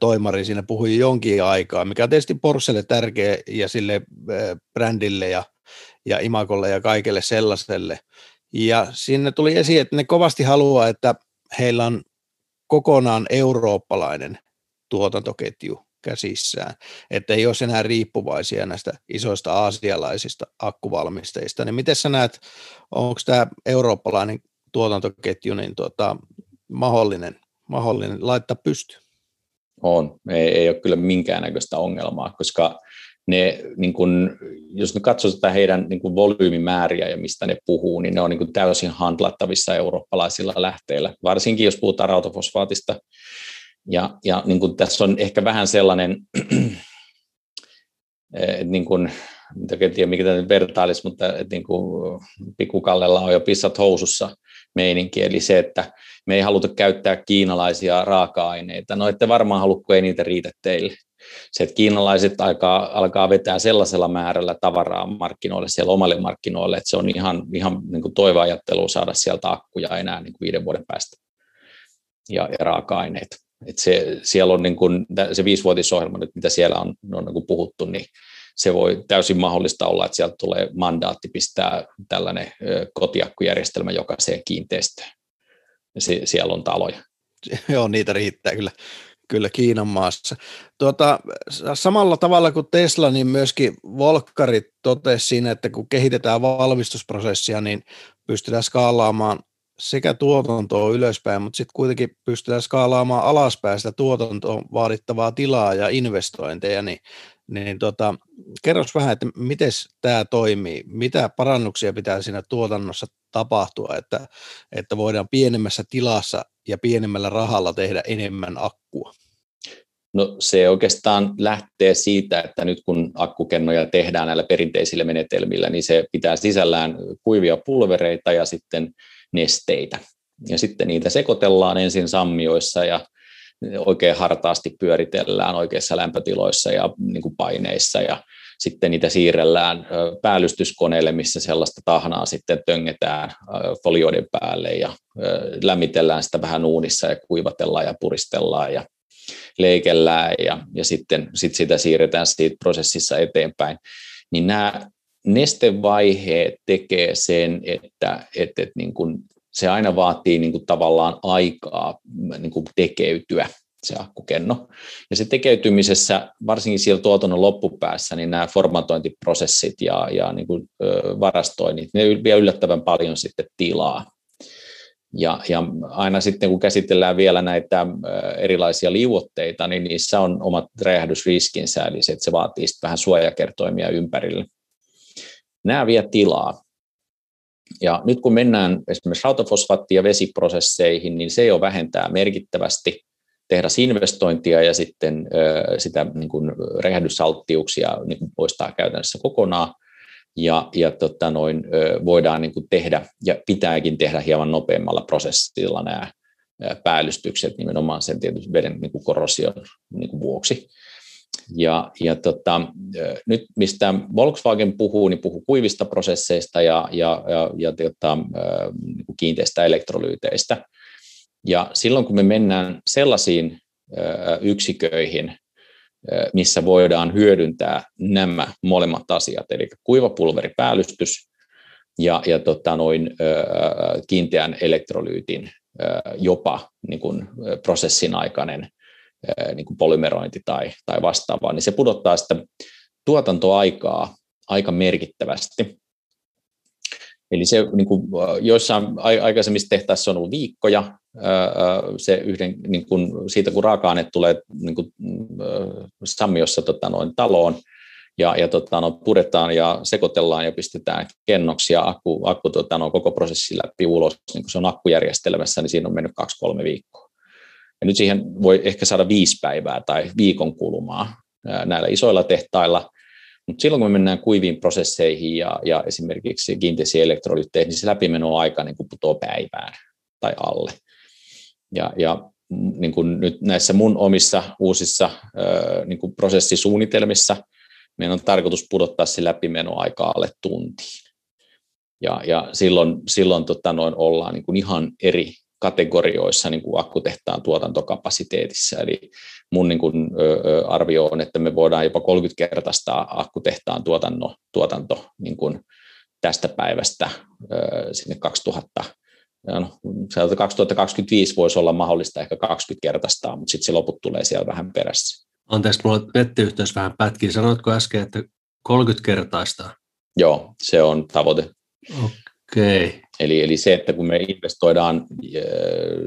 toimari siinä puhui jonkin aikaa, mikä on tietysti Porschelle tärkeä ja sille brändille ja, ja imakolle ja kaikelle sellaiselle. Ja sinne tuli esiin, että ne kovasti haluaa, että heillä on kokonaan eurooppalainen tuotantoketju käsissään, että ei ole enää riippuvaisia näistä isoista aasialaisista akkuvalmistajista. Niin miten sä näet, onko tämä eurooppalainen tuotantoketju niin tuota, mahdollinen, mahdollinen laittaa pystyyn? On, ei, ei ole kyllä minkäännäköistä ongelmaa, koska ne, niin kun, jos ne katsotaan heidän niin kun volyymimääriä ja mistä ne puhuu, niin ne on niin kun täysin handlattavissa eurooppalaisilla lähteillä, varsinkin jos puhutaan rautafosfaatista. Ja, ja niin kun tässä on ehkä vähän sellainen, että niin kun, en tiedä mikä tämä nyt vertailisi, mutta että niin kuin Pikukallella on jo pissat housussa meininki, eli se, että me ei haluta käyttää kiinalaisia raaka-aineita. No ette varmaan halua, kun ei niitä riitä teille se, että kiinalaiset alkaa, alkaa vetää sellaisella määrällä tavaraa markkinoille, siellä omalle markkinoille, että se on ihan, ihan niin kuin toiveajattelua saada sieltä akkuja enää niin kuin viiden vuoden päästä ja, ja raaka-aineita. Et se, siellä on niin kuin, se viisivuotisohjelma nyt, mitä siellä on, on niin kuin puhuttu, niin se voi täysin mahdollista olla, että sieltä tulee mandaatti pistää tällainen kotiakkujärjestelmä jokaiseen kiinteistöön. Se, siellä on taloja. Joo, niitä riittää kyllä kyllä Kiinan maassa. Tuota, samalla tavalla kuin Tesla, niin myöskin Volkkarit totesi siinä, että kun kehitetään valmistusprosessia, niin pystytään skaalaamaan sekä tuotantoa ylöspäin, mutta sitten kuitenkin pystytään skaalaamaan alaspäin sitä tuotantoon vaadittavaa tilaa ja investointeja, niin, niin tota, kerros vähän, että miten tämä toimii, mitä parannuksia pitää siinä tuotannossa tapahtua, että, että voidaan pienemmässä tilassa ja pienemmällä rahalla tehdä enemmän akkua? No se oikeastaan lähtee siitä, että nyt kun akkukennoja tehdään näillä perinteisillä menetelmillä, niin se pitää sisällään kuivia pulvereita ja sitten nesteitä. Ja sitten niitä sekoitellaan ensin sammioissa ja oikein hartaasti pyöritellään oikeissa lämpötiloissa ja niin kuin paineissa ja sitten niitä siirrellään päällystyskoneelle, missä sellaista tahnaa sitten töngetään folioiden päälle ja lämmitellään sitä vähän uunissa ja kuivatellaan ja puristellaan ja leikellään ja, ja sitten sit sitä siirretään siitä prosessissa eteenpäin. Niin nämä nestevaiheet tekee sen, että, että, että niin kuin se aina vaatii niin kuin tavallaan aikaa niin kuin tekeytyä se akkukenno. Ja se tekeytymisessä, varsinkin siellä tuotannon loppupäässä, niin nämä formatointiprosessit ja, ja niin kuin, varastoinnit, ne vie yllättävän paljon sitten tilaa. Ja, ja aina sitten kun käsitellään vielä näitä erilaisia liuotteita, niin niissä on omat räjähdysriskinsä, eli se, että se vaatii sitten vähän suojakertoimia ympärille. Nämä vie tilaa. Ja nyt kun mennään esimerkiksi rautafosfaatti- ja vesiprosesseihin, niin se jo vähentää merkittävästi tehdasinvestointia ja sitten sitä niin kuin räjähdysalttiuksia niin kuin poistaa käytännössä kokonaan ja, ja tota noin, voidaan niin kuin tehdä ja pitääkin tehdä hieman nopeammalla prosessilla nämä päällystykset nimenomaan sen tietysti veden niin kuin korrosion niin kuin vuoksi. Ja, ja tota, nyt mistä Volkswagen puhuu, niin puhuu kuivista prosesseista ja, ja, ja, ja tota, niin kiinteistä elektrolyyteistä. Ja silloin kun me mennään sellaisiin yksiköihin, missä voidaan hyödyntää nämä molemmat asiat, eli kuivapulveripäälystys ja, ja tota noin, kiinteän elektrolyytin jopa niin kuin prosessin aikainen niin kuin polymerointi tai, tai vastaavaa, niin se pudottaa sitä tuotantoaikaa aika merkittävästi. Eli se niin kuin, joissain aikaisemmissa tehtaissa on ollut viikkoja, se yhden, niin kuin, siitä kun raaka-aine tulee niin kuin, sammiossa tota, noin, taloon, ja, ja tota, no, puretaan ja sekoitellaan ja pistetään kennoksia akku, akku tota, no, koko prosessi läpi ulos, niin kun se on akkujärjestelmässä, niin siinä on mennyt kaksi-kolme viikkoa. Ja nyt siihen voi ehkä saada viisi päivää tai viikon kulumaa näillä isoilla tehtailla, mutta silloin kun me mennään kuiviin prosesseihin ja, ja esimerkiksi kiinteisiin elektrolyytteihin, niin se läpimenoaika niin putoaa päivään tai alle. Ja, ja niin kuin nyt näissä mun omissa uusissa niin kuin prosessisuunnitelmissa meidän on tarkoitus pudottaa se läpimenoaika alle tuntiin. Ja, ja silloin, silloin tota noin ollaan niin kuin ihan eri kategorioissa niin kuin akkutehtaan tuotantokapasiteetissa. Eli mun niin kuin, arvio on, että me voidaan jopa 30 kertaistaa akkutehtaan tuotanto, tuotanto niin kuin tästä päivästä sinne 2000 no, 2025 voisi olla mahdollista ehkä 20 kertaistaa, mutta sitten se loput tulee siellä vähän perässä. Anteeksi, mulla nettiyhteys vähän pätkiä. Sanoitko äsken, että 30 kertaista? Joo, se on tavoite. Okei. Okay. Eli, eli se, että kun me investoidaan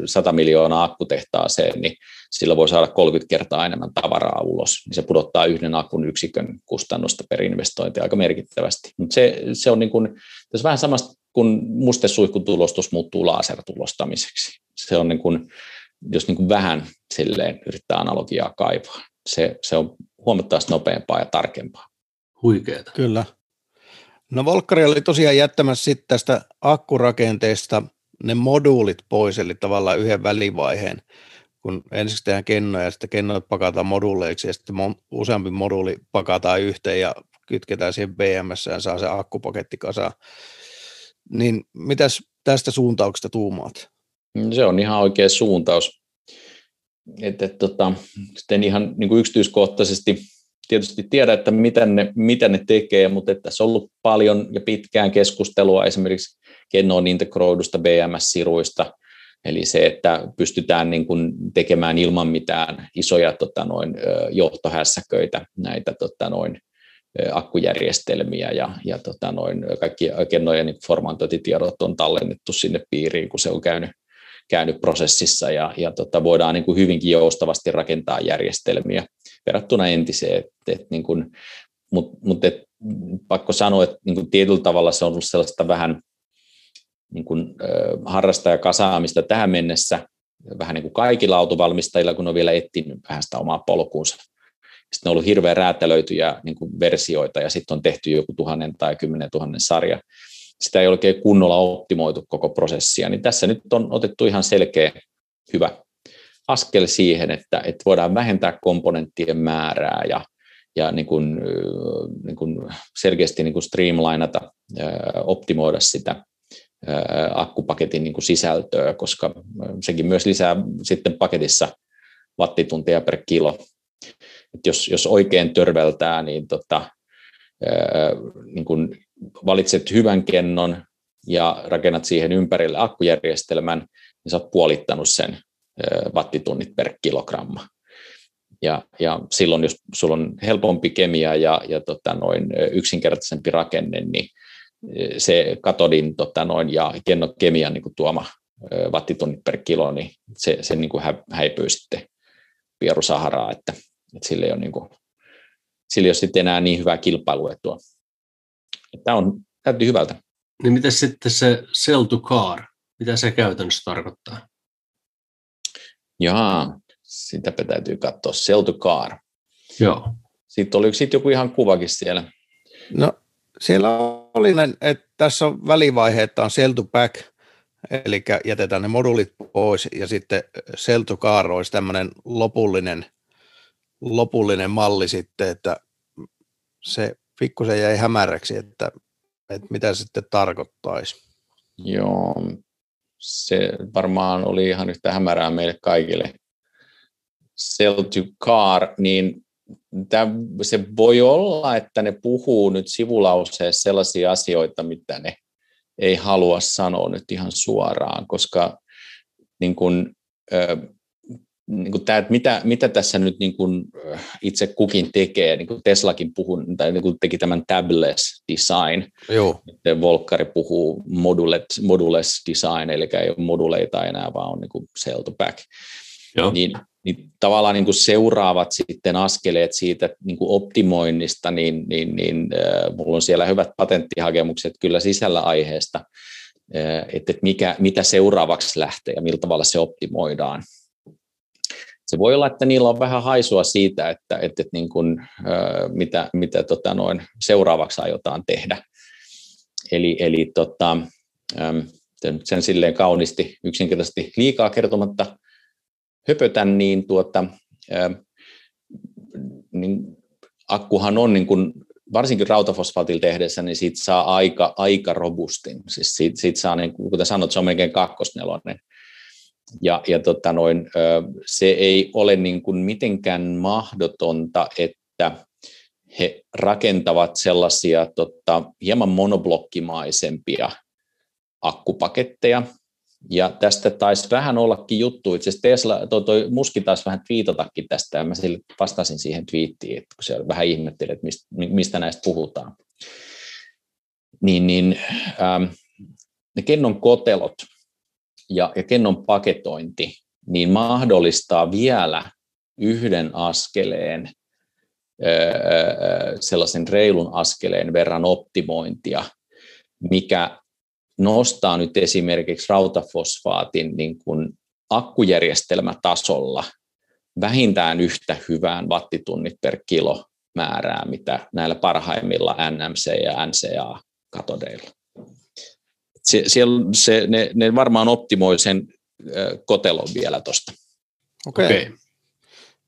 100 miljoonaa akkutehtaaseen, niin sillä voi saada 30 kertaa enemmän tavaraa ulos. Niin se pudottaa yhden akun yksikön kustannusta per investointi aika merkittävästi. Mutta se, se on niin kuin, tässä vähän samasta kun mustesuihkutulostus muuttuu lasertulostamiseksi. Se on niin kuin, jos niin kuin vähän silleen yrittää analogiaa kaivaa. Se, se on huomattavasti nopeampaa ja tarkempaa. Huikeeta. Kyllä. No Volkkari oli tosiaan jättämässä sitten tästä akkurakenteesta ne moduulit pois, eli tavallaan yhden välivaiheen, kun ensiksi tehdään kennoja ja sitten kennot pakataan moduuleiksi ja sitten useampi moduuli pakataan yhteen ja kytketään siihen BMS ja saa se akkupaketti kasaan. Niin mitäs tästä suuntauksesta tuumaat? Se on ihan oikea suuntaus. Että, että, tota, sitten ihan niin kuin yksityiskohtaisesti tietysti tiedä, että mitä ne, mitä ne tekee, mutta että tässä on ollut paljon ja pitkään keskustelua esimerkiksi Kennoon integroidusta BMS-siruista, eli se, että pystytään niin kuin tekemään ilman mitään isoja tota noin, johtohässäköitä näitä tota noin, akkujärjestelmiä ja, ja tota noin, kaikki kennojen niin formantointitiedot on tallennettu sinne piiriin, kun se on käynyt, käynyt prosessissa ja, ja tota, voidaan niin kuin hyvinkin joustavasti rakentaa järjestelmiä verrattuna entiseen. Et, et niin kuin, Mutta mut et, pakko sanoa, että niin kuin tietyllä tavalla se on ollut sellaista vähän niin kuin, äh, harrastajakasaamista tähän mennessä, vähän niin kuin kaikilla autovalmistajilla, kun on vielä etsinyt vähän sitä omaa polkuunsa. Sitten on ollut hirveän räätälöityjä niin kuin versioita ja sitten on tehty joku tuhannen tai kymmenen tuhannen sarja. Sitä ei oikein kunnolla optimoitu koko prosessia, niin tässä nyt on otettu ihan selkeä hyvä askel siihen, että, että voidaan vähentää komponenttien määrää ja, ja niin kuin, niin kuin selkeästi niin kuin streamlinata, optimoida sitä akkupaketin niin kuin sisältöä, koska sekin myös lisää sitten paketissa wattituntia per kilo. Et jos, jos oikein törveltää, niin, tota, niin kun valitset hyvän kennon ja rakennat siihen ympärille akkujärjestelmän, niin sä oot puolittanut sen wattitunnit per kilogramma. Ja, ja silloin, jos sulla on helpompi kemia ja, ja tota noin yksinkertaisempi rakenne, niin se katodin tota noin, ja kemian niin kuin tuoma wattitunnit per kilo, niin se, se niin kuin häipyy sitten pierusaharaa, että, että sille ei ole, niin kuin, sille ei ole sitten enää niin hyvää kilpailuetua. Tämä on, täytyy hyvältä. Niin mitä sitten se sell to car, mitä se käytännössä tarkoittaa? Jaa, sitäpä täytyy katsoa. Sell to car. Joo. Sitten oli sitten joku ihan kuvakin siellä. No siellä oli, että tässä on välivaihe, että on sell to back, eli jätetään ne moduulit pois ja sitten sell to car olisi tämmöinen lopullinen, lopullinen malli sitten, että se pikkusen jäi hämäräksi, että, että mitä se sitten tarkoittaisi. Joo, se varmaan oli ihan yhtä hämärää meille kaikille. Sell to car, niin tämä, se voi olla, että ne puhuu nyt sivulauseessa sellaisia asioita, mitä ne ei halua sanoa nyt ihan suoraan, koska niin kun, niin kuin tämä, että mitä, mitä tässä nyt niin kuin itse kukin tekee, niin kuin Teslakin puhuu, tai niin kuin teki tämän tabless design, Joo. Volkkari puhuu modulet, moduless design, eli ei ole moduleita enää, vaan on niin kuin cell to back. Joo. Niin, niin tavallaan niin kuin seuraavat sitten askeleet siitä niin kuin optimoinnista, niin, niin, niin äh, mulla on siellä hyvät patenttihakemukset kyllä sisällä aiheesta, äh, että mikä, mitä seuraavaksi lähtee ja millä tavalla se optimoidaan se voi olla, että niillä on vähän haisua siitä, että, että, että niin kuin, mitä, mitä tota noin seuraavaksi aiotaan tehdä. Eli, eli tota, sen silleen kauniisti yksinkertaisesti liikaa kertomatta höpötän, niin, tuota, niin akkuhan on niin kuin, varsinkin rautafosfaatilla tehdessä, niin siitä saa aika, aika robustin. Siis siitä, siitä saa, niin, kuten sanot, se on melkein kakkosnelonen Ja, ja tota noin, se ei ole niin kuin mitenkään mahdotonta, että he rakentavat sellaisia tota, hieman monoblokkimaisempia akkupaketteja, ja tästä taisi vähän ollakin juttu, itse asiassa Tesla, toi, toi Muski taisi vähän twiitatakin tästä, ja mä sille vastasin siihen twiittiin, että kun se vähän ihmetteli, että mistä, mistä näistä puhutaan. Niin, niin ähm, ne kennon kotelot ja, ja kennon paketointi, niin mahdollistaa vielä yhden askeleen, sellaisen reilun askeleen verran optimointia, mikä nostaa nyt esimerkiksi rautafosfaatin niin kuin akkujärjestelmätasolla vähintään yhtä hyvään wattitunnit per kilo määrää, mitä näillä parhaimmilla NMC- ja NCA-katodeilla. Se, siellä, se, ne, ne varmaan optimoi sen kotelon vielä tuosta. Okei. Okay. Okay.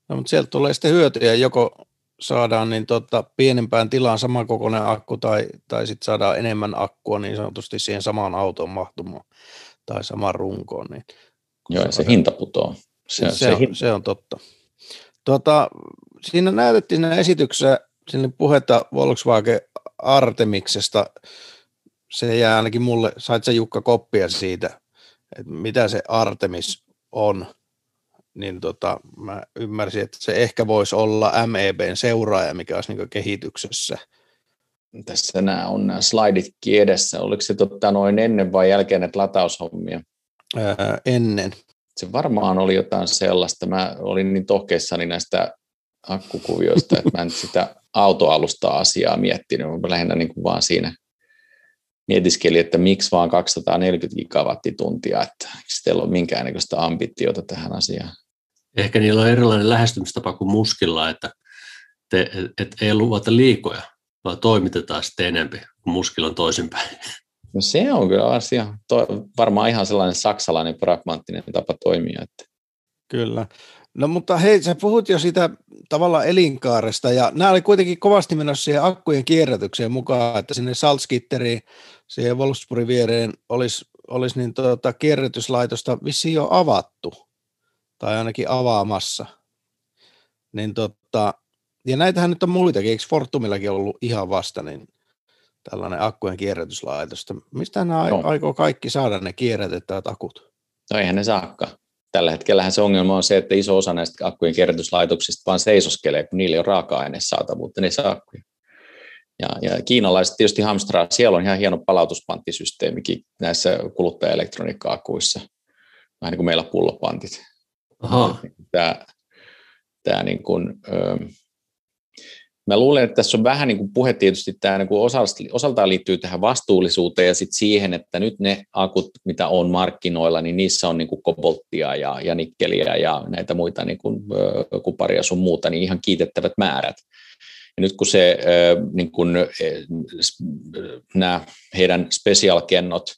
No, mutta sieltä tulee sitten hyötyjä, joko saadaan niin tota, pienempään tilaan samankokoinen akku tai, tai sitten saadaan enemmän akkua niin sanotusti siihen samaan autoon mahtumaan tai samaan runkoon. Niin, Joo, se, se hinta putoaa. Se, se, se, on, se on totta. Tuota, siinä näytettiin siinä esityksessä sinne puhetta Volkswagen Artemiksesta. Se jää ainakin mulle, sait sä Jukka koppia siitä, että mitä se Artemis on niin tota, mä ymmärsin, että se ehkä voisi olla MEBn seuraaja, mikä olisi niin kehityksessä. Tässä nämä on nämä slaiditkin edessä. Oliko se totta noin ennen vai jälkeen näitä lataushommia? Ää, ennen. Se varmaan oli jotain sellaista. Mä olin niin tohkeissani näistä akkukuvioista, että mä en sitä autoalusta asiaa miettinyt. Mä lähinnä niin kuin vaan siinä mietiskelin, että miksi vaan 240 gigawattituntia, että eikö teillä ole minkäännäköistä ambitiota tähän asiaan? Ehkä niillä on erilainen lähestymistapa kuin muskilla, että te, et ei luvata liikoja, vaan toimitetaan sitten enempi, kun muskilla on toisinpäin. No se on kyllä asia, to, varmaan ihan sellainen saksalainen pragmaattinen tapa toimia. Että. Kyllä. No mutta hei, sä puhut jo sitä tavallaan elinkaaresta, ja nämä oli kuitenkin kovasti menossa siihen akkujen kierrätykseen mukaan, että sinne Salzgitteriin, siihen Wolfsburgin viereen olisi, olisi niin tuota, kierrätyslaitosta vissiin jo avattu tai ainakin avaamassa. Niin tota, ja näitähän nyt on muitakin, eikö Fortumillakin ollut ihan vasta niin tällainen akkujen kierrätyslaitos. Mistä nämä no. aikoo kaikki saada ne kierrätettävät akut? No eihän ne saakka. Tällä hetkellä se ongelma on se, että iso osa näistä akkujen kierrätyslaitoksista vaan seisoskelee, kun niillä on raaka-aine saatavuutta, ne saa akkuja. Ja, ja kiinalaiset tietysti hamstraa, siellä on ihan hieno palautuspanttisysteemikin näissä kuluttajaelektroniikka-akuissa, vähän niin kuin meillä pullopantit. Tämä, tämä niin kuin, mä luulen, että tässä on vähän niin kuin puhe tietysti, tämä niin kuin osaltaan liittyy tähän vastuullisuuteen ja sitten siihen, että nyt ne akut, mitä on markkinoilla, niin niissä on niin kuin kobolttia ja, ja nikkeliä ja näitä muita niin kuin, kuparia sun muuta, niin ihan kiitettävät määrät. Ja nyt kun se, niin kuin, nämä heidän special-kennot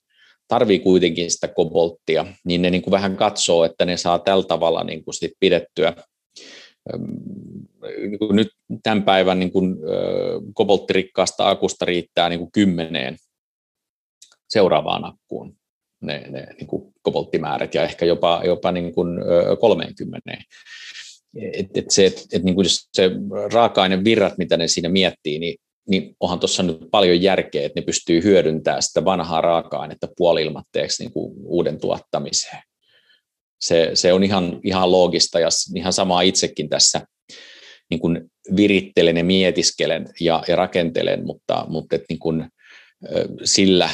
tarvii kuitenkin sitä kobolttia, niin ne niin kuin vähän katsoo, että ne saa tällä tavalla niin kuin sit pidettyä niin nyt tämän päivän niin kuin, kobolttirikkaasta akusta riittää niin kuin kymmeneen seuraavaan akkuun ne, ne niin kuin kobolttimäärät ja ehkä jopa, jopa niin kuin 30. Et, et se, et, et niin kuin se raaka-ainevirrat, mitä ne siinä miettii, niin niin onhan tuossa nyt paljon järkeä, että ne pystyy hyödyntämään sitä vanhaa raaka-ainetta puolilmatteeksi niin kuin uuden tuottamiseen. Se, se on ihan, ihan loogista ja ihan samaa itsekin tässä niin kuin virittelen ja mietiskelen ja, ja rakentelen, mutta, mutta et niin kuin, sillä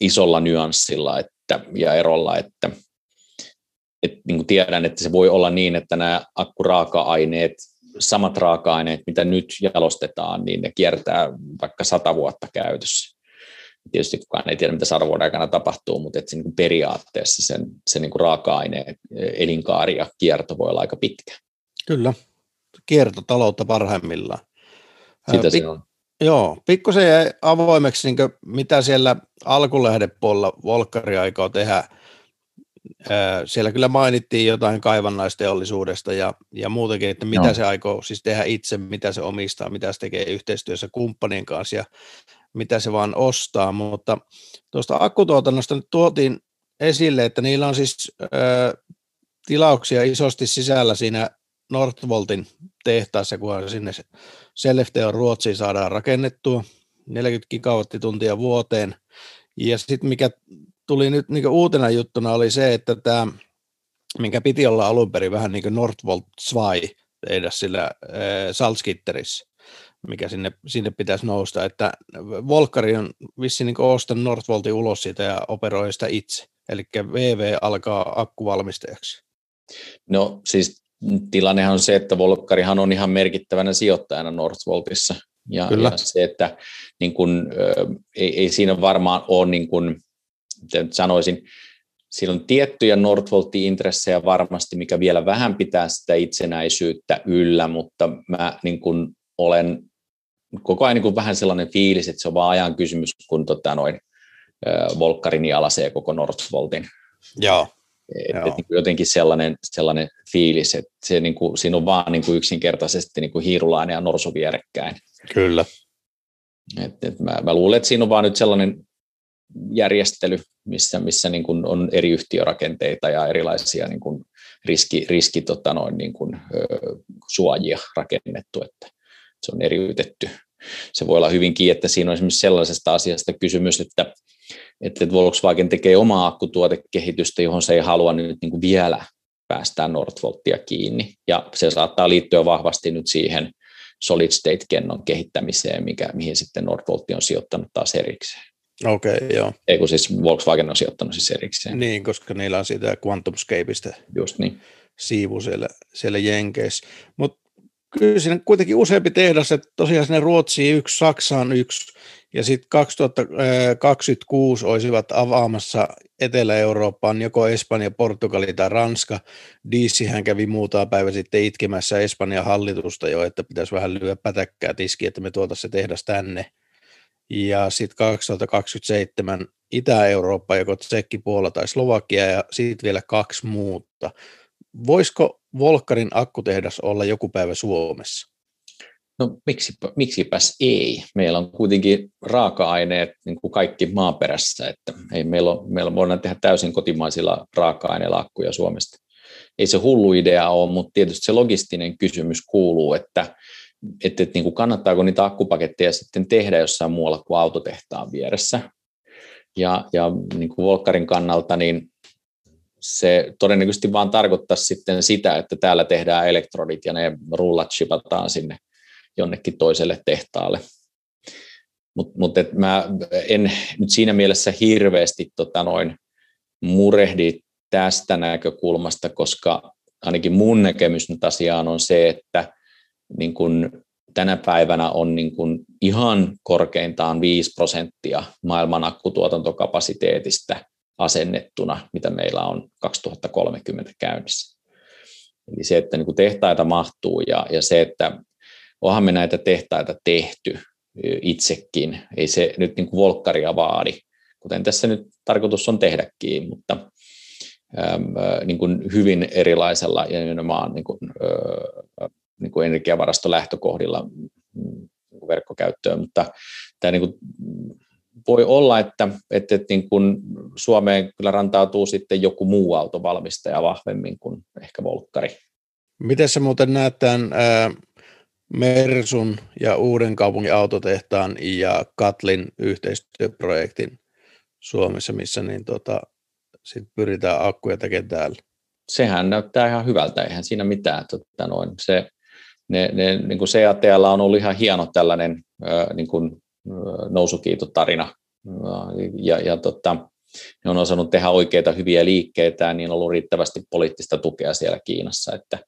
isolla nyanssilla että, ja erolla, että, että niin kuin tiedän, että se voi olla niin, että nämä akkuraaka-aineet samat raaka-aineet, mitä nyt jalostetaan, niin ne kiertää vaikka sata vuotta käytössä. Tietysti kukaan ei tiedä, mitä sadan vuoden aikana tapahtuu, mutta että se niin periaatteessa sen, se niin raaka-aineen elinkaari ja kierto voi olla aika pitkä. Kyllä, kiertotaloutta parhaimmillaan. Sitä se on. Joo, pikkusen avoimeksi, niin mitä siellä alkulähdepuolella Volkkari aikoo tehdä siellä kyllä mainittiin jotain kaivannaisteollisuudesta ja, ja muutenkin, että mitä no. se aikoo siis tehdä itse, mitä se omistaa, mitä se tekee yhteistyössä kumppanien kanssa ja mitä se vaan ostaa, mutta tuosta akkutuotannosta nyt tuotiin esille, että niillä on siis ö, tilauksia isosti sisällä siinä Northvoltin tehtaassa, kun sinne Sellefteo Ruotsiin saadaan rakennettua 40 gigawattituntia vuoteen. Ja sitten mikä tuli nyt niin uutena juttuna oli se, että tämä, minkä piti olla alun perin vähän niin kuin Northvolt 2 tehdä sillä äh, Salzgitterissä, mikä sinne, sinne pitäisi nousta, että Volkari on vissiin niin ostanut Northvoltin ulos siitä ja operoi sitä itse, eli VV alkaa akkuvalmistajaksi. No siis tilannehan on se, että Volkarihan on ihan merkittävänä sijoittajana Northvoltissa, ja, Kyllä. ja se, että niin kun, ei, ei siinä varmaan ole, niin kun, sanoisin, siinä on tiettyjä Northvoltin intressejä varmasti, mikä vielä vähän pitää sitä itsenäisyyttä yllä, mutta mä niin kun olen koko ajan niin kun vähän sellainen fiilis, että se on vaan ajan kysymys, kun tota noin, Volkkarin alasee koko Northvoltin. Joo. Et, et niin jotenkin sellainen, sellainen fiilis, että se, niin kuin, siinä on vaan niin kuin yksinkertaisesti niin kuin hiirulainen ja norsu vierekkäin. Kyllä. Et, et mä, mä luulen, että siinä on vaan nyt sellainen järjestely, missä, missä niin kuin on eri yhtiörakenteita ja erilaisia niin kuin riski, riski tota noin, niin kuin, suojia rakennettu, että se on eriytetty. Se voi olla hyvinkin, että siinä on esimerkiksi sellaisesta asiasta kysymys, että, että Volkswagen tekee omaa akkutuotekehitystä, johon se ei halua nyt niin kuin vielä päästään Northvoltia kiinni. Ja se saattaa liittyä vahvasti nyt siihen solid state-kennon kehittämiseen, mikä, mihin sitten Northvolt on sijoittanut taas erikseen. Okei, okay, joo. Ei kun siis Volkswagen on sijoittanut siis erikseen. Niin, koska niillä on sitä QuantumScapeista Just niin. siivu siellä, siellä Jenkeissä. Mutta kyllä siinä kuitenkin useampi tehdas, että tosiaan sinne Ruotsiin yksi, Saksaan yksi, ja sitten 2026 olisivat avaamassa Etelä-Eurooppaan joko Espanja, Portugali tai Ranska. Diisihän kävi muutama päivä sitten itkemässä Espanjan hallitusta jo, että pitäisi vähän lyödä pätäkkää tiskiä, että me tuotaisiin se tehdas tänne. Ja sitten 2027 Itä-Eurooppa, joko Tsekki, Puola tai Slovakia ja sitten vielä kaksi muuta. Voisiko Volkarin akkutehdas olla joku päivä Suomessa? No miksipä, miksipäs ei. Meillä on kuitenkin raaka-aineet niin kuin kaikki maaperässä, että ei meillä, on, meillä voidaan tehdä täysin kotimaisilla raaka-aineilla akkuja Suomesta. Ei se hullu idea ole, mutta tietysti se logistinen kysymys kuuluu, että, että, että niin kuin kannattaako niitä akkupaketteja sitten tehdä jossain muualla kuin autotehtaan vieressä. Ja, ja niin kuin Volkkarin kannalta, niin se todennäköisesti vaan tarkoittaa sitten sitä, että täällä tehdään elektrodit ja ne rullat shipataan sinne jonnekin toiselle tehtaalle. Mutta mut mä en nyt siinä mielessä hirveästi tota noin murehdi tästä näkökulmasta, koska ainakin mun näkemys nyt asiaan on se, että niin kun tänä päivänä on niin kun ihan korkeintaan 5 prosenttia maailman akkutuotantokapasiteetista asennettuna, mitä meillä on 2030 käynnissä. Eli se, että niin tehtaita mahtuu ja, ja se, että onhan me näitä tehtaita tehty itsekin. Ei se nyt niin kuin volkkaria vaadi, kuten tässä nyt tarkoitus on tehdäkin, mutta äm, niin kuin hyvin erilaisella ja nimenomaan niin kuin, äh, niin kuin energiavarastolähtökohdilla mm, verkkokäyttöön, mutta tämä niin kuin, voi olla, että, että, että niin kuin Suomeen kyllä rantautuu sitten joku muu autovalmistaja vahvemmin kuin ehkä Volkkari. Miten se muuten näet tämän Mersun ja Uuden kaupungin autotehtaan ja Katlin yhteistyöprojektin Suomessa, missä niin tota, sit pyritään akkuja tekemään täällä. Sehän näyttää ihan hyvältä, eihän siinä mitään. Tota noin. Se, ne, ne, niin kuin CATL on ollut ihan hieno tällainen niin kuin, nousukiitotarina, ja, ja tota, ne on osannut tehdä oikeita hyviä liikkeitä, niin on ollut riittävästi poliittista tukea siellä Kiinassa, että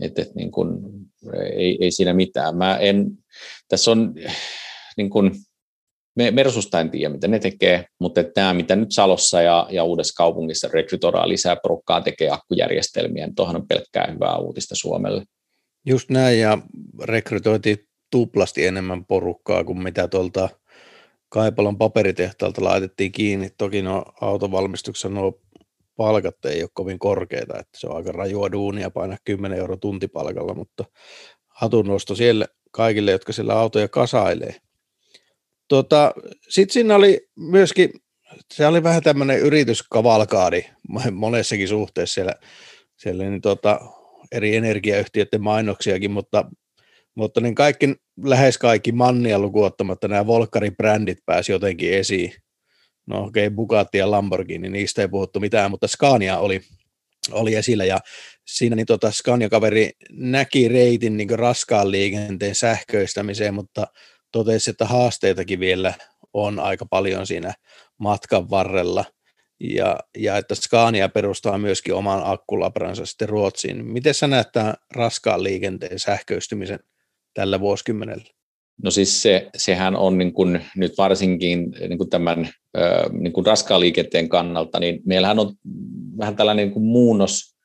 et, et niin kun, ei, ei siinä mitään. Mä en, tässä on niin kun, me Mersusta en tiedä, mitä ne tekee, mutta tämä, mitä nyt Salossa ja, ja Uudessa kaupungissa rekrytoidaan lisää porukkaa, tekee akkujärjestelmiä, niin tuohon on pelkkää hyvää uutista Suomelle. Just näin, ja rekrytoitiin tuplasti enemmän porukkaa kuin mitä tuolta Kaipalon paperitehtaalta laitettiin kiinni. Toki no autovalmistuksessa nuo palkat ei ole kovin korkeita, että se on aika rajua duunia painaa 10 euro tuntipalkalla, mutta hatunnosto siellä kaikille, jotka siellä autoja kasailee. Tota, Sitten siinä oli myöskin se oli vähän tämmöinen yrityskavalkaadi monessakin suhteessa siellä, siellä niin tota, eri energiayhtiöiden mainoksiakin, mutta, mutta niin kaikki, lähes kaikki mannia lukuottamatta nämä Volkari-brändit pääsi jotenkin esiin. No okei, okay, Bugatti ja Lamborghini, niistä ei puhuttu mitään, mutta Scania oli, oli esillä ja siinä niin tota Scania-kaveri näki reitin niin raskaan liikenteen sähköistämiseen, mutta totesi, että haasteitakin vielä on aika paljon siinä matkan varrella ja, ja että Scania perustaa myöskin oman akkulabransa sitten Ruotsiin. Miten sä näet tämän raskaan liikenteen sähköistymisen tällä vuosikymmenellä? No siis se, sehän on niin kuin nyt varsinkin niin kuin tämän niin kuin raskaan liikenteen kannalta, niin meillähän on vähän tällainen niin kuin muunnos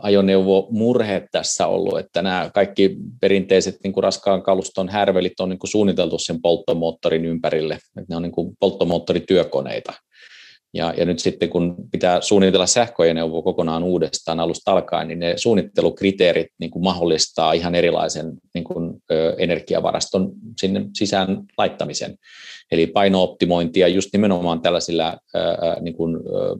ajoneuvomurhe tässä ollut, että nämä kaikki perinteiset niin kuin raskaan kaluston härvelit on niin kuin suunniteltu sen polttomoottorin ympärille, että ne on niin kuin polttomoottorityökoneita. Ja, ja nyt sitten kun pitää suunnitella sähköajoneuvoa kokonaan uudestaan alusta alkaen, niin ne suunnittelukriteerit niin kuin mahdollistaa ihan erilaisen niin kuin, ö, energiavaraston sinne sisään laittamisen. Eli painooptimointia just nimenomaan tällaisilla ö, niin kuin, ö,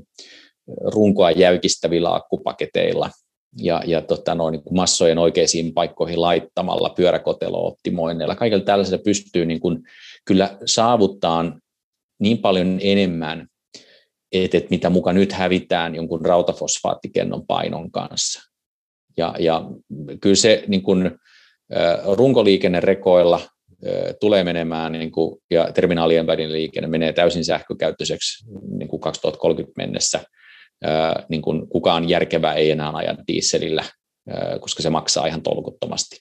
runkoa jäykistävillä akkupaketeilla ja, ja tota, noin, niin kuin massojen oikeisiin paikkoihin laittamalla, pyöräkotelo-optimoinneilla. Kaikilla tällaisilla pystyy niin kuin, kyllä saavuttaa niin paljon enemmän että, että mitä mukaan nyt hävitään jonkun rautafosfaattikennon painon kanssa. Ja, ja kyllä se niin kuin, runkoliikennerekoilla tulee menemään niin kuin, ja terminaalien välinen liikenne menee täysin sähkökäyttöiseksi niin kuin 2030 mennessä. Niin kuin kukaan järkevä ei enää aja dieselillä, koska se maksaa ihan tolkuttomasti.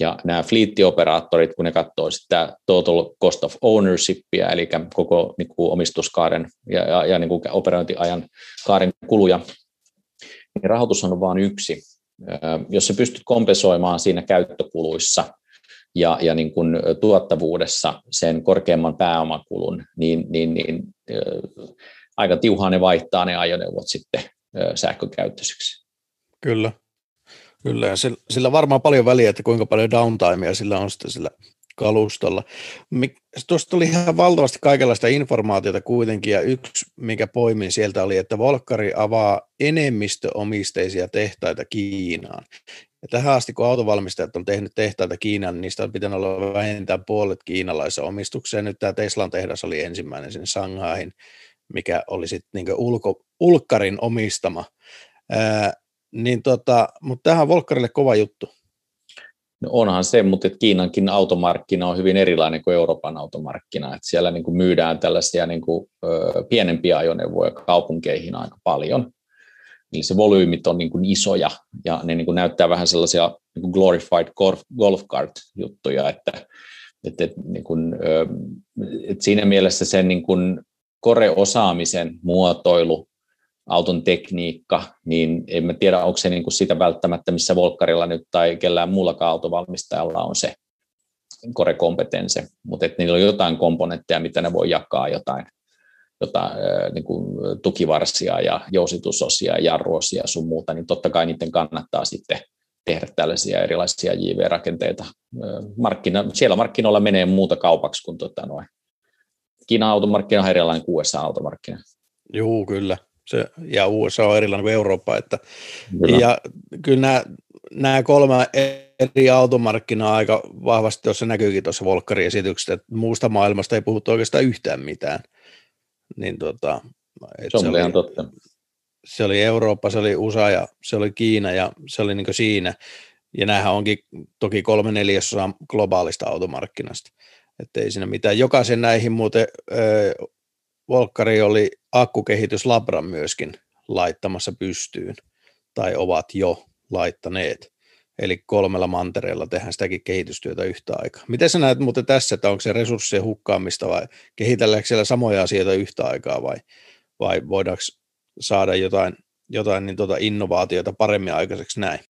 Ja nämä fliittioperaattorit, kun ne katsoo sitä total cost of ownershipia, eli koko niin kuin omistuskaaren ja, ja, ja niin kuin operointiajan kaaren kuluja, niin rahoitus on vain yksi. Jos se pystyt kompensoimaan siinä käyttökuluissa ja, ja niin kuin tuottavuudessa sen korkeamman pääomakulun, niin, niin, niin aika tiuhaan ne vaihtaa ne ajoneuvot sitten sähkökäyttöiseksi. Kyllä. Kyllä, ja sillä varmaan paljon väliä, että kuinka paljon downtimea sillä on sitten sillä kalustolla. Tuosta tuli ihan valtavasti kaikenlaista informaatiota kuitenkin, ja yksi, mikä poimin sieltä oli, että Volkari avaa enemmistöomisteisia tehtaita Kiinaan. Ja tähän asti, kun autovalmistajat on tehnyt tehtaita Kiinaan, niin niistä on pitänyt olla vähintään puolet kiinalaisen omistukseen. Nyt tämä Teslan tehdas oli ensimmäinen sinne Shanghaihin, mikä oli sitten niin ulko, ulkkarin omistama. Ää, niin tota, mutta tähän on Volkkarille kova juttu. No onhan se, mutta Kiinankin automarkkina on hyvin erilainen kuin Euroopan automarkkina. Että siellä niin kuin myydään tällaisia niin kuin, ö, pienempiä ajoneuvoja kaupunkeihin aika paljon. Eli se volyymit on niin kuin isoja ja ne niin kuin näyttää vähän sellaisia niin kuin glorified golf, golf cart-juttuja, että, että, niin kuin, ö, siinä mielessä sen niin kuin kore-osaamisen muotoilu auton tekniikka, niin en mä tiedä, onko se niin kuin sitä välttämättä, missä Volkkarilla nyt tai kellään muullakaan autovalmistajalla on se korekompetense, mutta että niillä on jotain komponentteja, mitä ne voi jakaa, jotain, jotain niin kuin tukivarsia ja jousitusosia ja jarruosia sun muuta, niin totta kai niiden kannattaa sitten tehdä tällaisia erilaisia JV-rakenteita. Markkina, siellä markkinoilla menee muuta kaupaksi kuin tota noin. Kiinan automarkkina on erilainen kuin USA-automarkkina. Joo, kyllä se, ja USA on erilainen kuin Eurooppa. Että, kyllä. Ja kyllä nämä, nämä kolme eri automarkkinaa aika vahvasti tuossa näkyykin tuossa Volkkari-esityksessä, että muusta maailmasta ei puhuttu oikeastaan yhtään mitään. Niin tota, se on se oli, ihan totta. Se oli Eurooppa, se oli USA ja se oli Kiina ja se oli niin siinä. Ja näähän onkin toki kolme neljäsosaa globaalista automarkkinasta. Että ei siinä mitään. Jokaisen näihin muuten Volkkari oli akkukehityslabran myöskin laittamassa pystyyn, tai ovat jo laittaneet. Eli kolmella mantereella tehdään sitäkin kehitystyötä yhtä aikaa. Miten sä näet muuten tässä, että onko se resurssien hukkaamista vai kehitelläänkö siellä samoja asioita yhtä aikaa vai, vai voidaanko saada jotain, jotain niin tuota innovaatiota paremmin aikaiseksi näin?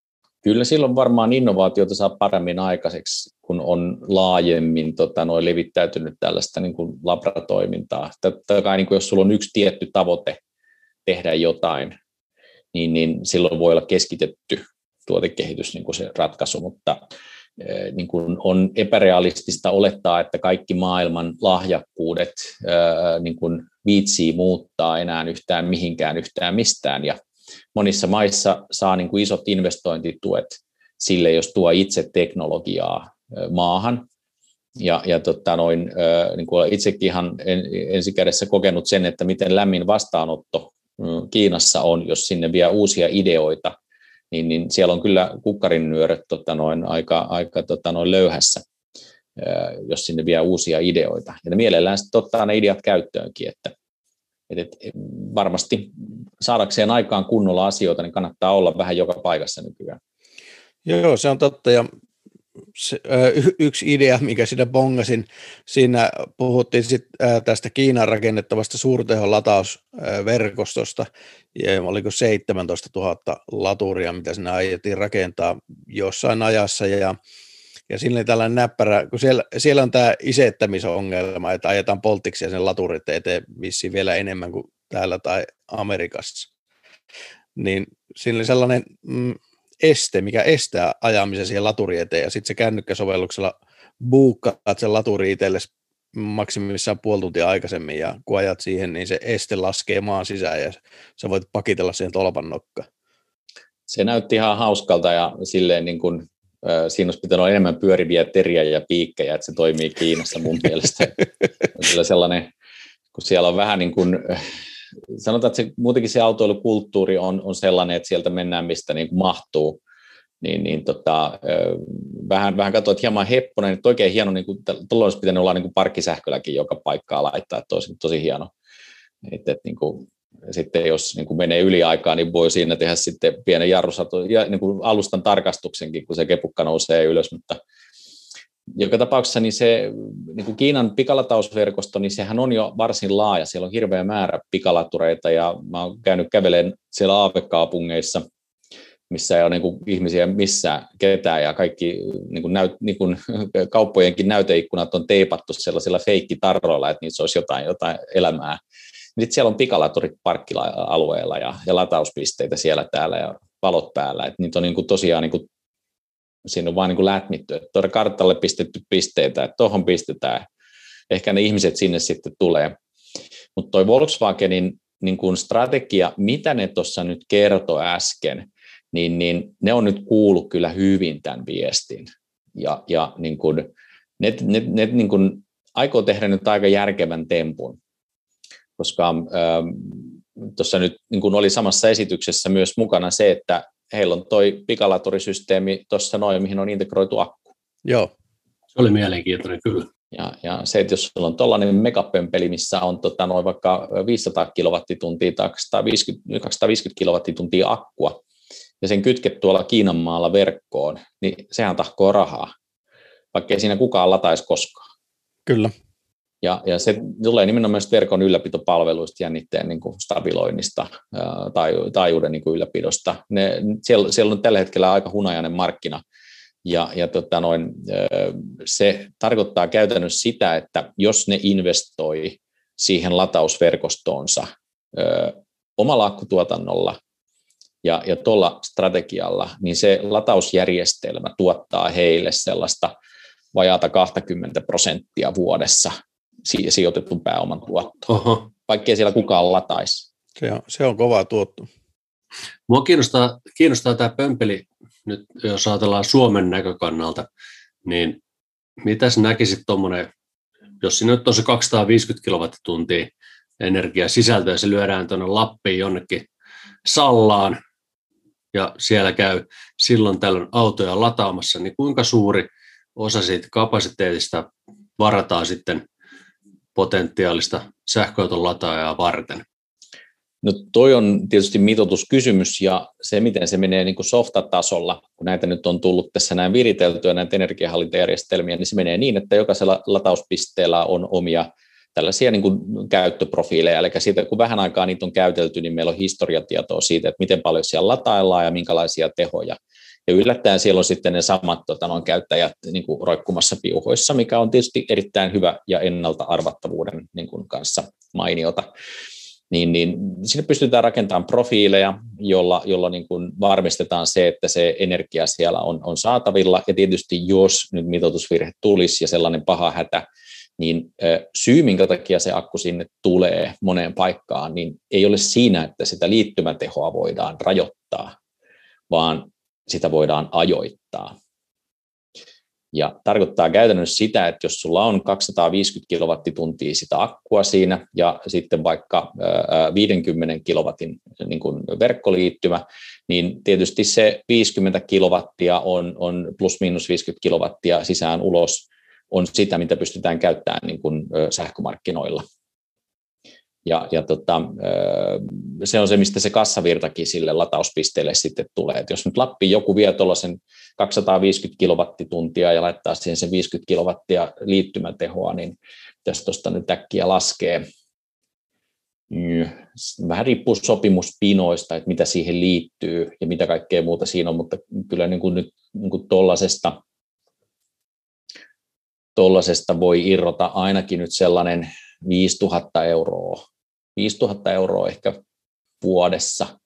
Kyllä silloin varmaan innovaatiota saa paremmin aikaiseksi, kun on laajemmin tota, noin levittäytynyt tällaista niin kuin labratoimintaa. Totta kai niin kuin jos sulla on yksi tietty tavoite tehdä jotain, niin, niin silloin voi olla keskitetty tuotekehitys niin kuin se ratkaisu, mutta niin kuin on epärealistista olettaa, että kaikki maailman lahjakkuudet niin kuin viitsii muuttaa enää yhtään mihinkään yhtään mistään. Ja monissa maissa saa niin kuin isot investointituet sille, jos tuo itse teknologiaa maahan. Ja, ja tota noin, niin kuin itsekin ihan ensikädessä kokenut sen, että miten lämmin vastaanotto mm, Kiinassa on, jos sinne vie uusia ideoita, niin, niin siellä on kyllä kukkarin nyöröt tota noin, aika, aika tota noin löyhässä, jos sinne vie uusia ideoita. Ja ne mielellään sitten ottaa ne ideat käyttöönkin, että, että varmasti saadakseen aikaan kunnolla asioita, niin kannattaa olla vähän joka paikassa nykyään. Joo, se on totta. Ja se, yksi idea, mikä siinä bongasin, siinä puhuttiin sit, ä, tästä Kiinan rakennettavasta suurtehon latausverkostosta, ja oliko 17 000 laturia, mitä sinne aiottiin rakentaa jossain ajassa, ja ja oli tällainen näppärä, kun siellä, siellä on tämä isettämisongelma, että ajetaan polttiksi ja sen laturit eteen vissiin vielä enemmän kuin täällä tai Amerikassa. Niin siinä oli sellainen mm, este, mikä estää ajamisen siihen laturi eteen, ja sitten se kännykkäsovelluksella buukkaat sen laturi itsellesi maksimissaan puoli tuntia aikaisemmin, ja kun ajat siihen, niin se este laskee maan sisään, ja sä voit pakitella siihen tolpan nokkaan. Se näytti ihan hauskalta, ja silleen niin kuin, siinä olisi pitänyt olla enemmän pyöriviä teriä ja piikkejä, että se toimii Kiinassa mun mielestä. Kyllä sellainen, kun siellä on vähän niin kuin, sanotaan, että se, muutenkin se autoilukulttuuri on, on sellainen, että sieltä mennään mistä niin kuin mahtuu, niin, niin tota, vähän, vähän katsoin, että hieman hepponen, että oikein hieno, niin kuin, tuolla olisi pitänyt olla niin kuin parkkisähkölläkin joka paikkaa laittaa, että olisi tosi hieno. Että, että, niin kuin, sitten jos niin kuin menee yli aikaa, niin voi siinä tehdä sitten pienen jarrusato, ja niin kuin alustan tarkastuksenkin, kun se kepukka nousee ylös, mutta joka tapauksessa niin se niin kuin Kiinan pikalatausverkosto, niin sehän on jo varsin laaja. Siellä on hirveä määrä pikalatureita ja mä oon käynyt kävelemään siellä aavekaupungeissa, missä ei ole niin kuin ihmisiä missään ketään ja kaikki niin kuin näyt, niin kuin kauppojenkin näyteikkunat on teipattu sellaisilla feikkitarroilla, että niissä olisi jotain, jotain elämää. Sitten siellä on pikalaturit parkkila-alueella ja, ja latauspisteitä siellä täällä ja valot päällä. Että niitä on niin kuin tosiaan niin kuin siinä on vain niin lätmitty, että tuoda kartalle pistetty pisteitä, että tuohon pistetään, ehkä ne ihmiset sinne sitten tulee. Mutta tuo Volkswagenin niin kuin strategia, mitä ne tuossa nyt kertoi äsken, niin, niin ne on nyt kuullut kyllä hyvin tämän viestin. Ja, ja niin kuin, ne, ne, ne niin kuin aikoo tehdä nyt aika järkevän tempun, koska ähm, tuossa nyt niin kuin oli samassa esityksessä myös mukana se, että heillä on toi pikalatuurisysteemi tuossa noin, mihin on integroitu akku. Joo. Se oli mielenkiintoinen kyllä. Ja, ja se, että jos sulla on tuollainen megapömpeli, missä on tota, noin vaikka 500 kilowattituntia tai 250, 250 kilowattituntia akkua, ja sen kytket tuolla Kiinan maalla verkkoon, niin sehän tahkoo rahaa, vaikka ei siinä kukaan lataisi koskaan. Kyllä. Ja, ja se tulee nimenomaan verkon ylläpitopalveluista, jännitteen niin kuin stabiloinnista tai taajuuden niin kuin ylläpidosta. Ne, siellä, siellä on tällä hetkellä aika hunajainen markkina, ja, ja tota noin, se tarkoittaa käytännössä sitä, että jos ne investoi siihen latausverkostoonsa omalla akkutuotannolla ja, ja tuolla strategialla, niin se latausjärjestelmä tuottaa heille sellaista vajaata 20 prosenttia vuodessa sijoitetun pääoman tuotto, Oho. vaikkei siellä kukaan lataisi. Se on, se on kova tuotto. Mua kiinnostaa, kiinnostaa tämä pömpeli, nyt jos ajatellaan Suomen näkökannalta, niin mitäs näkisit tuommoinen, jos siinä nyt on se 250 kilowattituntia energiasisältöä, se lyödään tuonne Lappiin jonnekin Sallaan, ja siellä käy silloin tällöin autoja lataamassa, niin kuinka suuri osa siitä kapasiteetista varataan sitten potentiaalista sähköauton lataajaa varten? No toi on tietysti mitoituskysymys ja se, miten se menee niin kuin softatasolla, kun näitä nyt on tullut tässä näin viriteltyä, näitä energiahallintajärjestelmiä, niin se menee niin, että jokaisella latauspisteellä on omia tällaisia niin kuin käyttöprofiileja, eli siitä kun vähän aikaa niitä on käytelty, niin meillä on historiatietoa siitä, että miten paljon siellä lataillaan ja minkälaisia tehoja ja yllättäen siellä on sitten ne samat tota, noin käyttäjät niin kuin roikkumassa piuhoissa, mikä on tietysti erittäin hyvä ja ennalta arvattavuuden niin kuin kanssa mainiota. niin, niin sinne pystytään rakentamaan profiileja, jolla, jolla niin kuin varmistetaan se, että se energia siellä on, on saatavilla, ja tietysti jos nyt mitoitusvirhe tulisi ja sellainen paha hätä, niin syy, minkä takia se akku sinne tulee moneen paikkaan, niin ei ole siinä, että sitä liittymätehoa voidaan rajoittaa, vaan sitä voidaan ajoittaa. Ja tarkoittaa käytännössä sitä, että jos sulla on 250 kilowattituntia sitä akkua siinä ja sitten vaikka 50 kilowatin niin kuin verkkoliittymä, niin tietysti se 50 kilowattia on, on plus miinus 50 kilowattia sisään ulos on sitä, mitä pystytään käyttämään niin kuin sähkömarkkinoilla. Ja, ja tota, se on se, mistä se kassavirtakin sille latauspisteelle sitten tulee. Et jos nyt Lappi joku vie tuollaisen 250 kilowattituntia ja laittaa siihen sen 50 kilowattia liittymätehoa, niin jos tuosta nyt äkkiä laskee, vähän riippuu sopimuspinoista, että mitä siihen liittyy ja mitä kaikkea muuta siinä on, mutta kyllä niin kuin nyt niin kuin tuollaisesta, tuollaisesta voi irrota ainakin nyt sellainen 5000 euroa, 5000 euroa ehkä vuodessa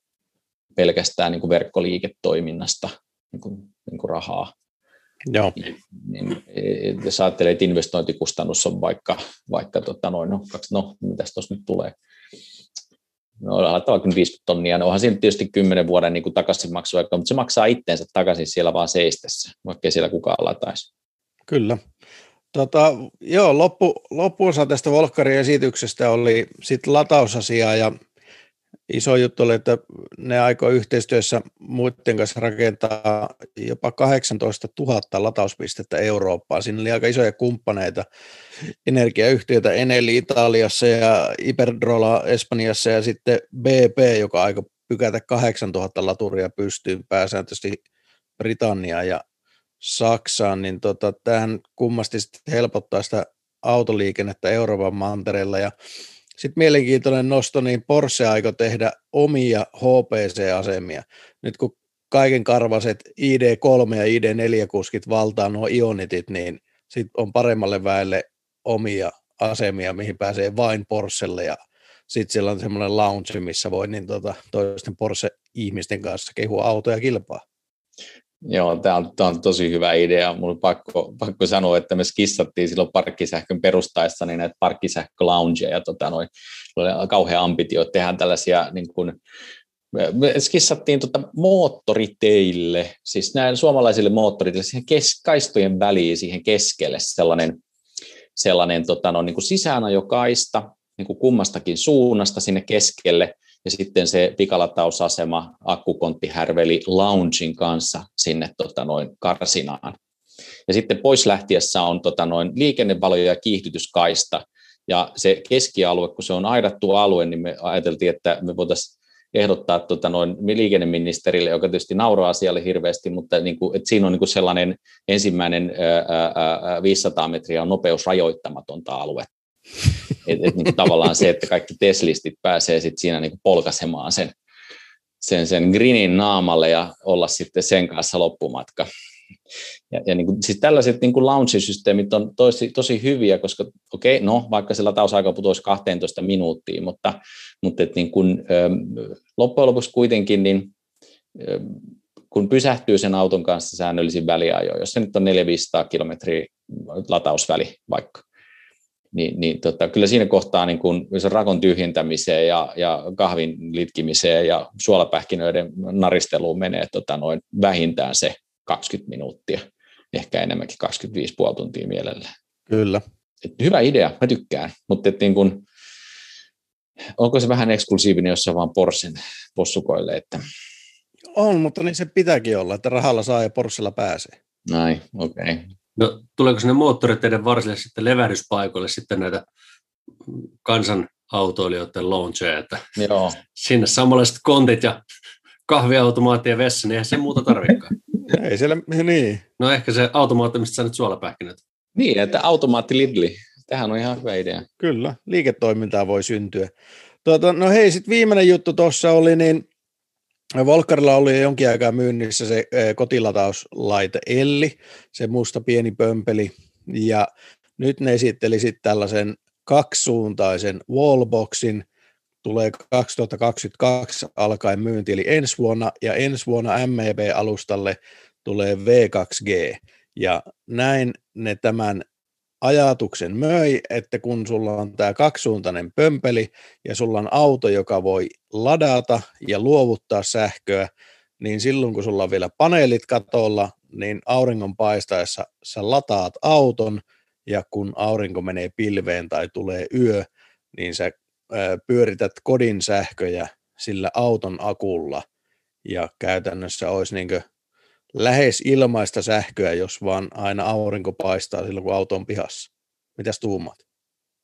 pelkästään niin kuin verkkoliiketoiminnasta niin kuin, niin kuin rahaa. Joo. Niin, niin, jos ajattelee, että investointikustannus on vaikka, vaikka tota noin, no, no mitäs tuossa nyt tulee, no aletaan vaikka 50 tonnia, no onhan siinä tietysti 10 vuoden niin takaisinmaksuaika, mutta se maksaa itteensä takaisin siellä vaan seistessä, vaikka siellä kukaan lataisi. Kyllä. Tota, joo, loppu, loppuosa tästä Volkkarin esityksestä oli sitten latausasia ja iso juttu oli, että ne aikoo yhteistyössä muiden kanssa rakentaa jopa 18 000 latauspistettä Eurooppaan. Siinä oli aika isoja kumppaneita, energiayhtiöitä Eneli Italiassa ja Iberdrola Espanjassa ja sitten BP, joka aika pykätä 8000 laturia pystyyn pääsääntöisesti Britanniaan ja Saksaan, niin tota, tähän kummasti helpottaa sitä autoliikennettä Euroopan mantereella ja sitten mielenkiintoinen nosto, niin Porsche aikoo tehdä omia HPC-asemia. Nyt kun kaiken karvaset ID3 ja ID4-kuskit valtaa nuo Ionitit, niin sitten on paremmalle väelle omia asemia, mihin pääsee vain Porschelle ja sitten siellä on semmoinen lounge, missä voi niin tota, toisten Porsche-ihmisten kanssa kehua autoja kilpaa. Joo, tämä on, on tosi hyvä idea. Mun pakko, pakko sanoa, että me skissattiin silloin parkkisähkön perustaessa niin näitä parkkisähköloungeja ja tota, noin, oli kauhean ambitio, että tehdään tällaisia niin kuin, me skissattiin tota moottoriteille, siis näin suomalaisille moottoriteille, siihen kes, kaistojen väliin, siihen keskelle sellainen, sellainen tota, no, niin kuin sisäänajokaista niin kuin kummastakin suunnasta sinne keskelle, ja sitten se pikalatausasema akkukonttihärveli loungein kanssa sinne tota, noin karsinaan. Ja sitten pois lähtiessä on tota, noin liikennevaloja ja kiihdytyskaista, ja se keskialue, kun se on aidattu alue, niin me ajateltiin, että me voitaisiin ehdottaa tota noin liikenneministerille, joka tietysti nauraa asialle hirveästi, mutta niin kuin, että siinä on niin kuin sellainen ensimmäinen ää, ää, 500 metriä on nopeusrajoittamatonta aluetta. Et, et, niin tavallaan se, että kaikki Teslistit pääsee sit siinä niin polkasemaan sen, sen, sen grinin naamalle ja olla sitten sen kanssa loppumatka. Ja, ja niin kuin, siis tällaiset niin kuin launch-systeemit on tosi, tosi hyviä, koska okei, okay, no vaikka se latausaika putoisi 12 minuuttia, mutta, mutta et niin kuin, loppujen lopuksi kuitenkin niin, kun pysähtyy sen auton kanssa säännöllisin väliajoin, jos se nyt on 400-500 kilometriä latausväli vaikka, niin, niin tota, kyllä siinä kohtaa niin kun se rakon tyhjentämiseen ja, ja kahvin litkimiseen ja suolapähkinöiden naristeluun menee tota, noin vähintään se 20 minuuttia, ehkä enemmänkin 25,5 tuntia mielellään. Kyllä. Et hyvä idea, mä tykkään, mutta et niin kun, onko se vähän eksklusiivinen, jos se vaan Porschen possukoille? Että... On, mutta niin se pitääkin olla, että rahalla saa ja Porschella pääsee. Näin, okei. Okay. No, tuleeko sinne moottoriteiden varsille sitten levähdyspaikoille sitten näitä kansan autoilijoiden launcheja, että Joo. sinne samanlaiset kontit ja kahviautomaatti ja vessa, niin eihän se muuta tarvikaan. Ei siellä, niin. No ehkä se automaatti, mistä sä nyt suolapähkinät. Niin, että automaatti Lidli. Tähän on ihan hyvä idea. Kyllä, liiketoimintaa voi syntyä. Tuota, no hei, sitten viimeinen juttu tuossa oli, niin Volkarilla oli jonkin aikaa myynnissä se kotilatauslaite Elli, se musta pieni pömpeli, ja nyt ne esitteli sitten tällaisen kaksisuuntaisen wallboxin. Tulee 2022 alkaen myynti, eli ensi vuonna, ja ensi vuonna MEB-alustalle tulee V2G, ja näin ne tämän ajatuksen möi, että kun sulla on tämä kaksisuuntainen pömpeli ja sulla on auto, joka voi ladata ja luovuttaa sähköä, niin silloin kun sulla on vielä paneelit katolla, niin auringon paistaessa sä lataat auton ja kun aurinko menee pilveen tai tulee yö, niin sä pyörität kodin sähköjä sillä auton akulla. Ja käytännössä olisi niin lähes ilmaista sähköä, jos vaan aina aurinko paistaa silloin, kun auto on pihassa. Mitäs tuumat?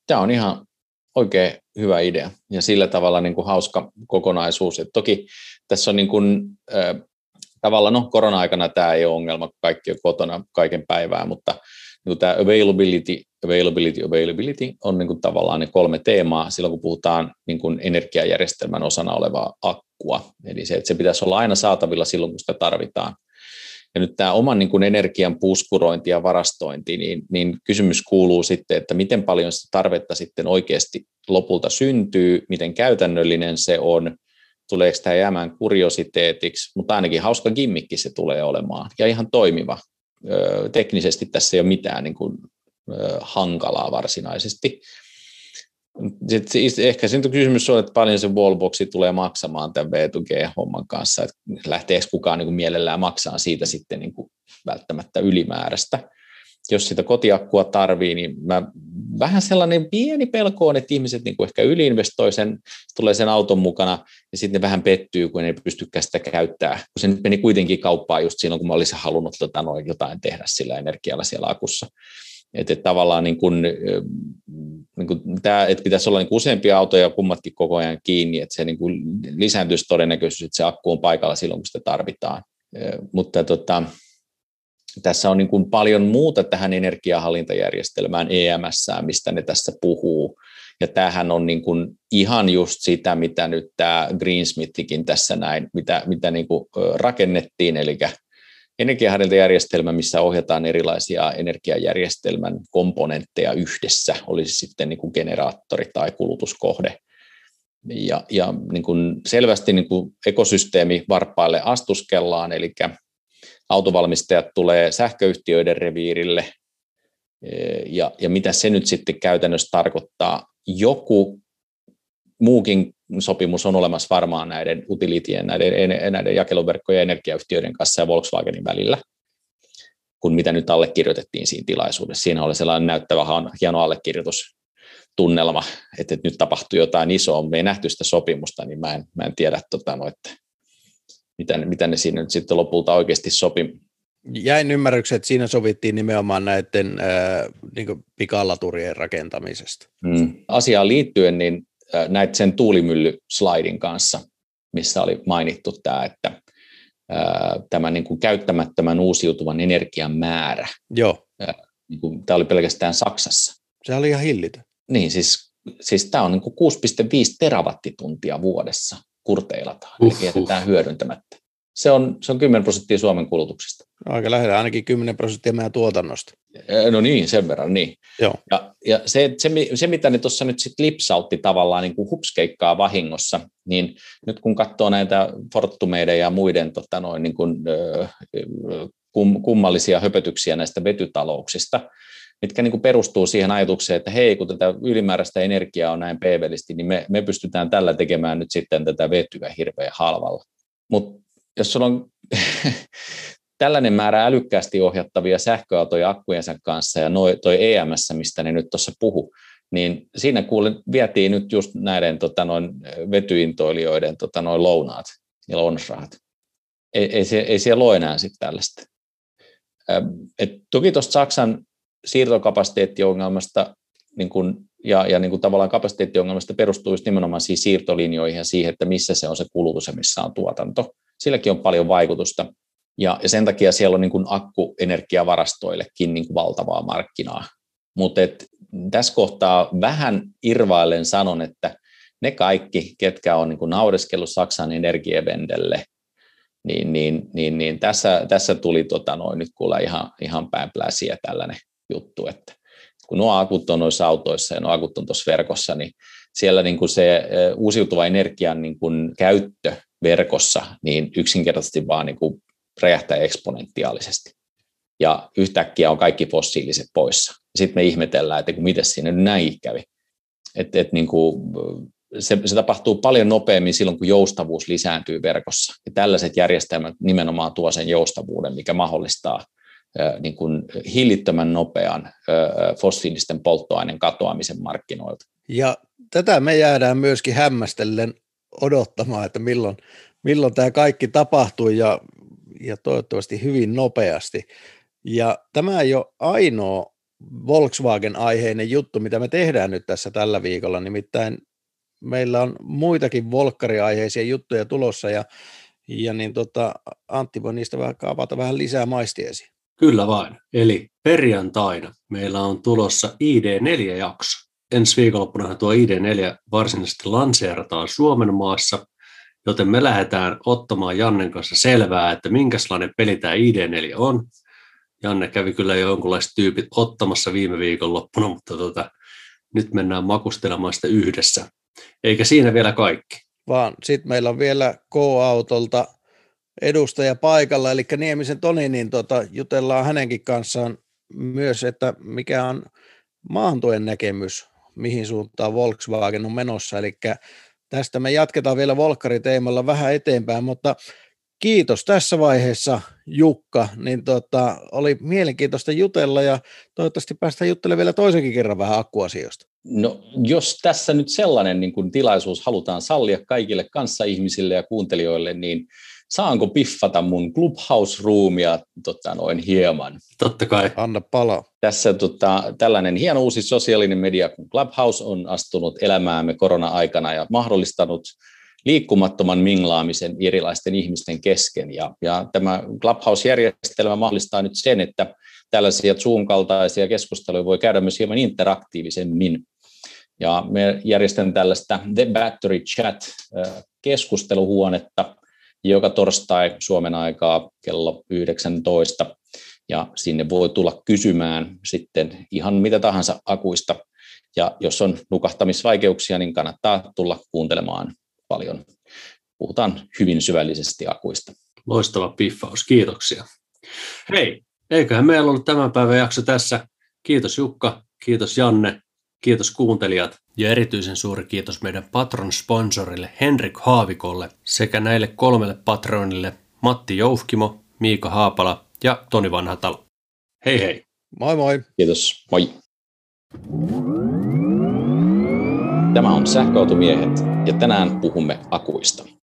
Tämä on ihan oikein hyvä idea ja sillä tavalla niin kuin hauska kokonaisuus. Et toki tässä on niin kuin, äh, tavallaan, no korona-aikana tämä ei ole ongelma, kun kaikki on kotona kaiken päivää, mutta niin tämä availability, availability, availability on niin kuin tavallaan ne kolme teemaa silloin, kun puhutaan niin kuin energiajärjestelmän osana olevaa akkua. Eli se, että se pitäisi olla aina saatavilla silloin, kun sitä tarvitaan. Ja nyt tämä oman niin kuin energian puskurointi ja varastointi, niin, niin kysymys kuuluu sitten, että miten paljon sitä tarvetta sitten oikeasti lopulta syntyy, miten käytännöllinen se on, tuleeko tämä jäämään kuriositeetiksi, mutta ainakin hauska gimmikki se tulee olemaan ja ihan toimiva. Teknisesti tässä ei ole mitään niin kuin, hankalaa varsinaisesti. Ehkä sitten kysymys on, että paljon se wallboxi tulee maksamaan tämän V2G-homman kanssa, että lähteekö kukaan niin kuin mielellään maksaa siitä sitten niin kuin välttämättä ylimääräistä. Jos sitä kotiakkua tarvii, niin mä, vähän sellainen pieni pelko on, että ihmiset niin kuin ehkä yliinvestoi sen, tulee sen auton mukana ja sitten ne vähän pettyy, kun ei pystykään sitä käyttää. Kun se meni kuitenkin kauppaan just silloin, kun mä olisin halunnut noin jotain tehdä sillä energialla siellä akussa. Että, että tavallaan niin kuin, niin kuin tämä, että pitäisi olla niin useampia autoja kummatkin koko ajan kiinni, että se niin lisääntyisi todennäköisyys, että se akku on paikalla silloin, kun sitä tarvitaan. Mutta tota, tässä on niin paljon muuta tähän energiahallintajärjestelmään EMS, mistä ne tässä puhuu. Ja tämähän on niin kuin ihan just sitä, mitä nyt tämä Greensmithikin tässä näin, mitä, mitä niin kuin rakennettiin, eli energiahärdintäjärjestelmä, missä ohjataan erilaisia energiajärjestelmän komponentteja yhdessä, olisi sitten niin kuin generaattori tai kulutuskohde. Ja, ja niin kuin selvästi niin kuin ekosysteemi varpaille astuskellaan, eli autovalmistajat tulee sähköyhtiöiden reviirille, ja, ja mitä se nyt sitten käytännössä tarkoittaa. Joku muukin sopimus on olemassa varmaan näiden utilitien, näiden, näiden jakeluverkkojen ja energiayhtiöiden kanssa ja Volkswagenin välillä, kun mitä nyt allekirjoitettiin siinä tilaisuudessa. Siinä oli sellainen näyttävä hieno allekirjoitustunnelma, että, että nyt tapahtui jotain isoa. Me ei nähty sitä sopimusta, niin mä en, mä en tiedä, tota, no, että mitä, mitä ne siinä nyt sitten lopulta oikeasti sopi. Jäin ymmärryksen, että siinä sovittiin nimenomaan näiden äh, niin pikalaturien rakentamisesta. Mm. Asiaan liittyen, niin näitä sen tuulimylly-slaidin kanssa, missä oli mainittu tämä, että tämä niin kuin käyttämättömän uusiutuvan energian määrä. Joo. Niin kuin, tämä oli pelkästään Saksassa. Se oli ihan hillitön. Niin, siis, siis tämä on niin kuin 6,5 terawattituntia vuodessa kurteilataan, uh, eli jätetään hyödyntämättä. Se on, se on 10 prosenttia Suomen kulutuksesta. Aika lähellä ainakin 10 prosenttia meidän tuotannosta. No niin, sen verran, niin. Joo. Ja, ja se, se, se, mitä ne tuossa nyt sitten lipsautti tavallaan niin kuin hupskeikkaa vahingossa, niin nyt kun katsoo näitä Fortumeiden ja muiden tota noin, niin kuin, kum, kummallisia höpötyksiä näistä vetytalouksista, mitkä niin kuin perustuu siihen ajatukseen, että hei, kun tätä ylimääräistä energiaa on näin peevelisti, niin me, me pystytään tällä tekemään nyt sitten tätä vetyä hirveän halvalla. Mutta jos sulla on tällainen määrä älykkäästi ohjattavia sähköautoja akkujensa kanssa ja noi, toi EMS, mistä ne nyt tuossa puhu, niin siinä kuulin, vietiin nyt just näiden tota, noin vetyintoilijoiden tota, noin lounaat ja lounasrahat. Ei, ei, se, ei siellä ole enää sitten tällaista. Et toki tuosta Saksan siirtokapasiteettiongelmasta niin kun, ja, ja niin kun tavallaan kapasiteettiongelmasta perustuu just nimenomaan siihen siirtolinjoihin ja siihen, että missä se on se kulutus ja missä on tuotanto. Silläkin on paljon vaikutusta. Ja, ja sen takia siellä on niin kuin akkuenergiavarastoillekin niin kuin valtavaa markkinaa. Mutta tässä kohtaa vähän irvaillen sanon, että ne kaikki, ketkä on niin naureskellut Saksan energievendelle, niin, niin, niin, niin tässä, tässä tuli tota noin, nyt kuule ihan, ihan päänpläsiä tällainen juttu, että kun nuo akut on noissa autoissa ja nuo akut on tuossa verkossa, niin siellä niin kuin se uusiutuva energian niin kuin käyttö verkossa niin yksinkertaisesti vaan niin kuin räjähtää eksponentiaalisesti. Ja yhtäkkiä on kaikki fossiiliset poissa. Sitten me ihmetellään, että miten siinä näin kävi. Et, et niin kuin, se, se tapahtuu paljon nopeammin silloin, kun joustavuus lisääntyy verkossa. Ja tällaiset järjestelmät nimenomaan tuo sen joustavuuden, mikä mahdollistaa niin kuin hillittömän nopean fossiilisten polttoaineen katoamisen markkinoilta. Ja tätä me jäädään myöskin hämmästellen odottamaan, että milloin, milloin tämä kaikki tapahtuu ja, ja toivottavasti hyvin nopeasti. Ja tämä ei ole ainoa Volkswagen-aiheinen juttu, mitä me tehdään nyt tässä tällä viikolla, nimittäin meillä on muitakin volkkariaiheisia juttuja tulossa ja, ja niin tota, Antti voi niistä vähän kaapata vähän lisää maistiesi. Kyllä vain. Eli perjantaina meillä on tulossa ID4-jakso. Ensi viikonloppuna tuo ID4 varsinaisesti lanseerataan Suomen maassa, joten me lähdetään ottamaan Jannen kanssa selvää, että minkälainen peli tämä ID4 on. Janne kävi kyllä jo jonkunlaiset tyypit ottamassa viime viikonloppuna, mutta tota, nyt mennään makustelemaan sitä yhdessä. Eikä siinä vielä kaikki. Vaan sitten meillä on vielä K-autolta edustaja paikalla, eli Niemisen Toni, niin tota, jutellaan hänenkin kanssaan myös, että mikä on maantuen näkemys, mihin suuntaan Volkswagen on menossa, eli tästä me jatketaan vielä Volkkariteemalla vähän eteenpäin, mutta kiitos tässä vaiheessa Jukka, niin tota, oli mielenkiintoista jutella ja toivottavasti päästään juttelemaan vielä toisenkin kerran vähän akkuasioista. No jos tässä nyt sellainen niin kuin tilaisuus halutaan sallia kaikille kanssaihmisille ja kuuntelijoille, niin saanko piffata mun Clubhouse-ruumia tota, noin hieman? Totta kai. Anna pala. Tässä tota, tällainen hieno uusi sosiaalinen media kuin Clubhouse on astunut elämäämme korona-aikana ja mahdollistanut liikkumattoman minglaamisen erilaisten ihmisten kesken. Ja, ja tämä Clubhouse-järjestelmä mahdollistaa nyt sen, että tällaisia Zoom-kaltaisia keskusteluja voi käydä myös hieman interaktiivisemmin. Ja me järjestämme tällaista The Battery Chat-keskusteluhuonetta, joka torstai Suomen aikaa kello 19, ja sinne voi tulla kysymään sitten ihan mitä tahansa akuista, ja jos on nukahtamisvaikeuksia, niin kannattaa tulla kuuntelemaan paljon. Puhutaan hyvin syvällisesti akuista. Loistava piffaus, kiitoksia. Hei, eiköhän meillä ollut tämän päivän jakso tässä. Kiitos Jukka, kiitos Janne, kiitos kuuntelijat. Ja erityisen suuri kiitos meidän patron-sponsorille Henrik Haavikolle sekä näille kolmelle patronille Matti Joufkimo, Miika Haapala ja Toni Vanhatalo. Hei hei! Moi moi! Kiitos, moi! Tämä on Sähköautomiehet ja tänään puhumme akuista.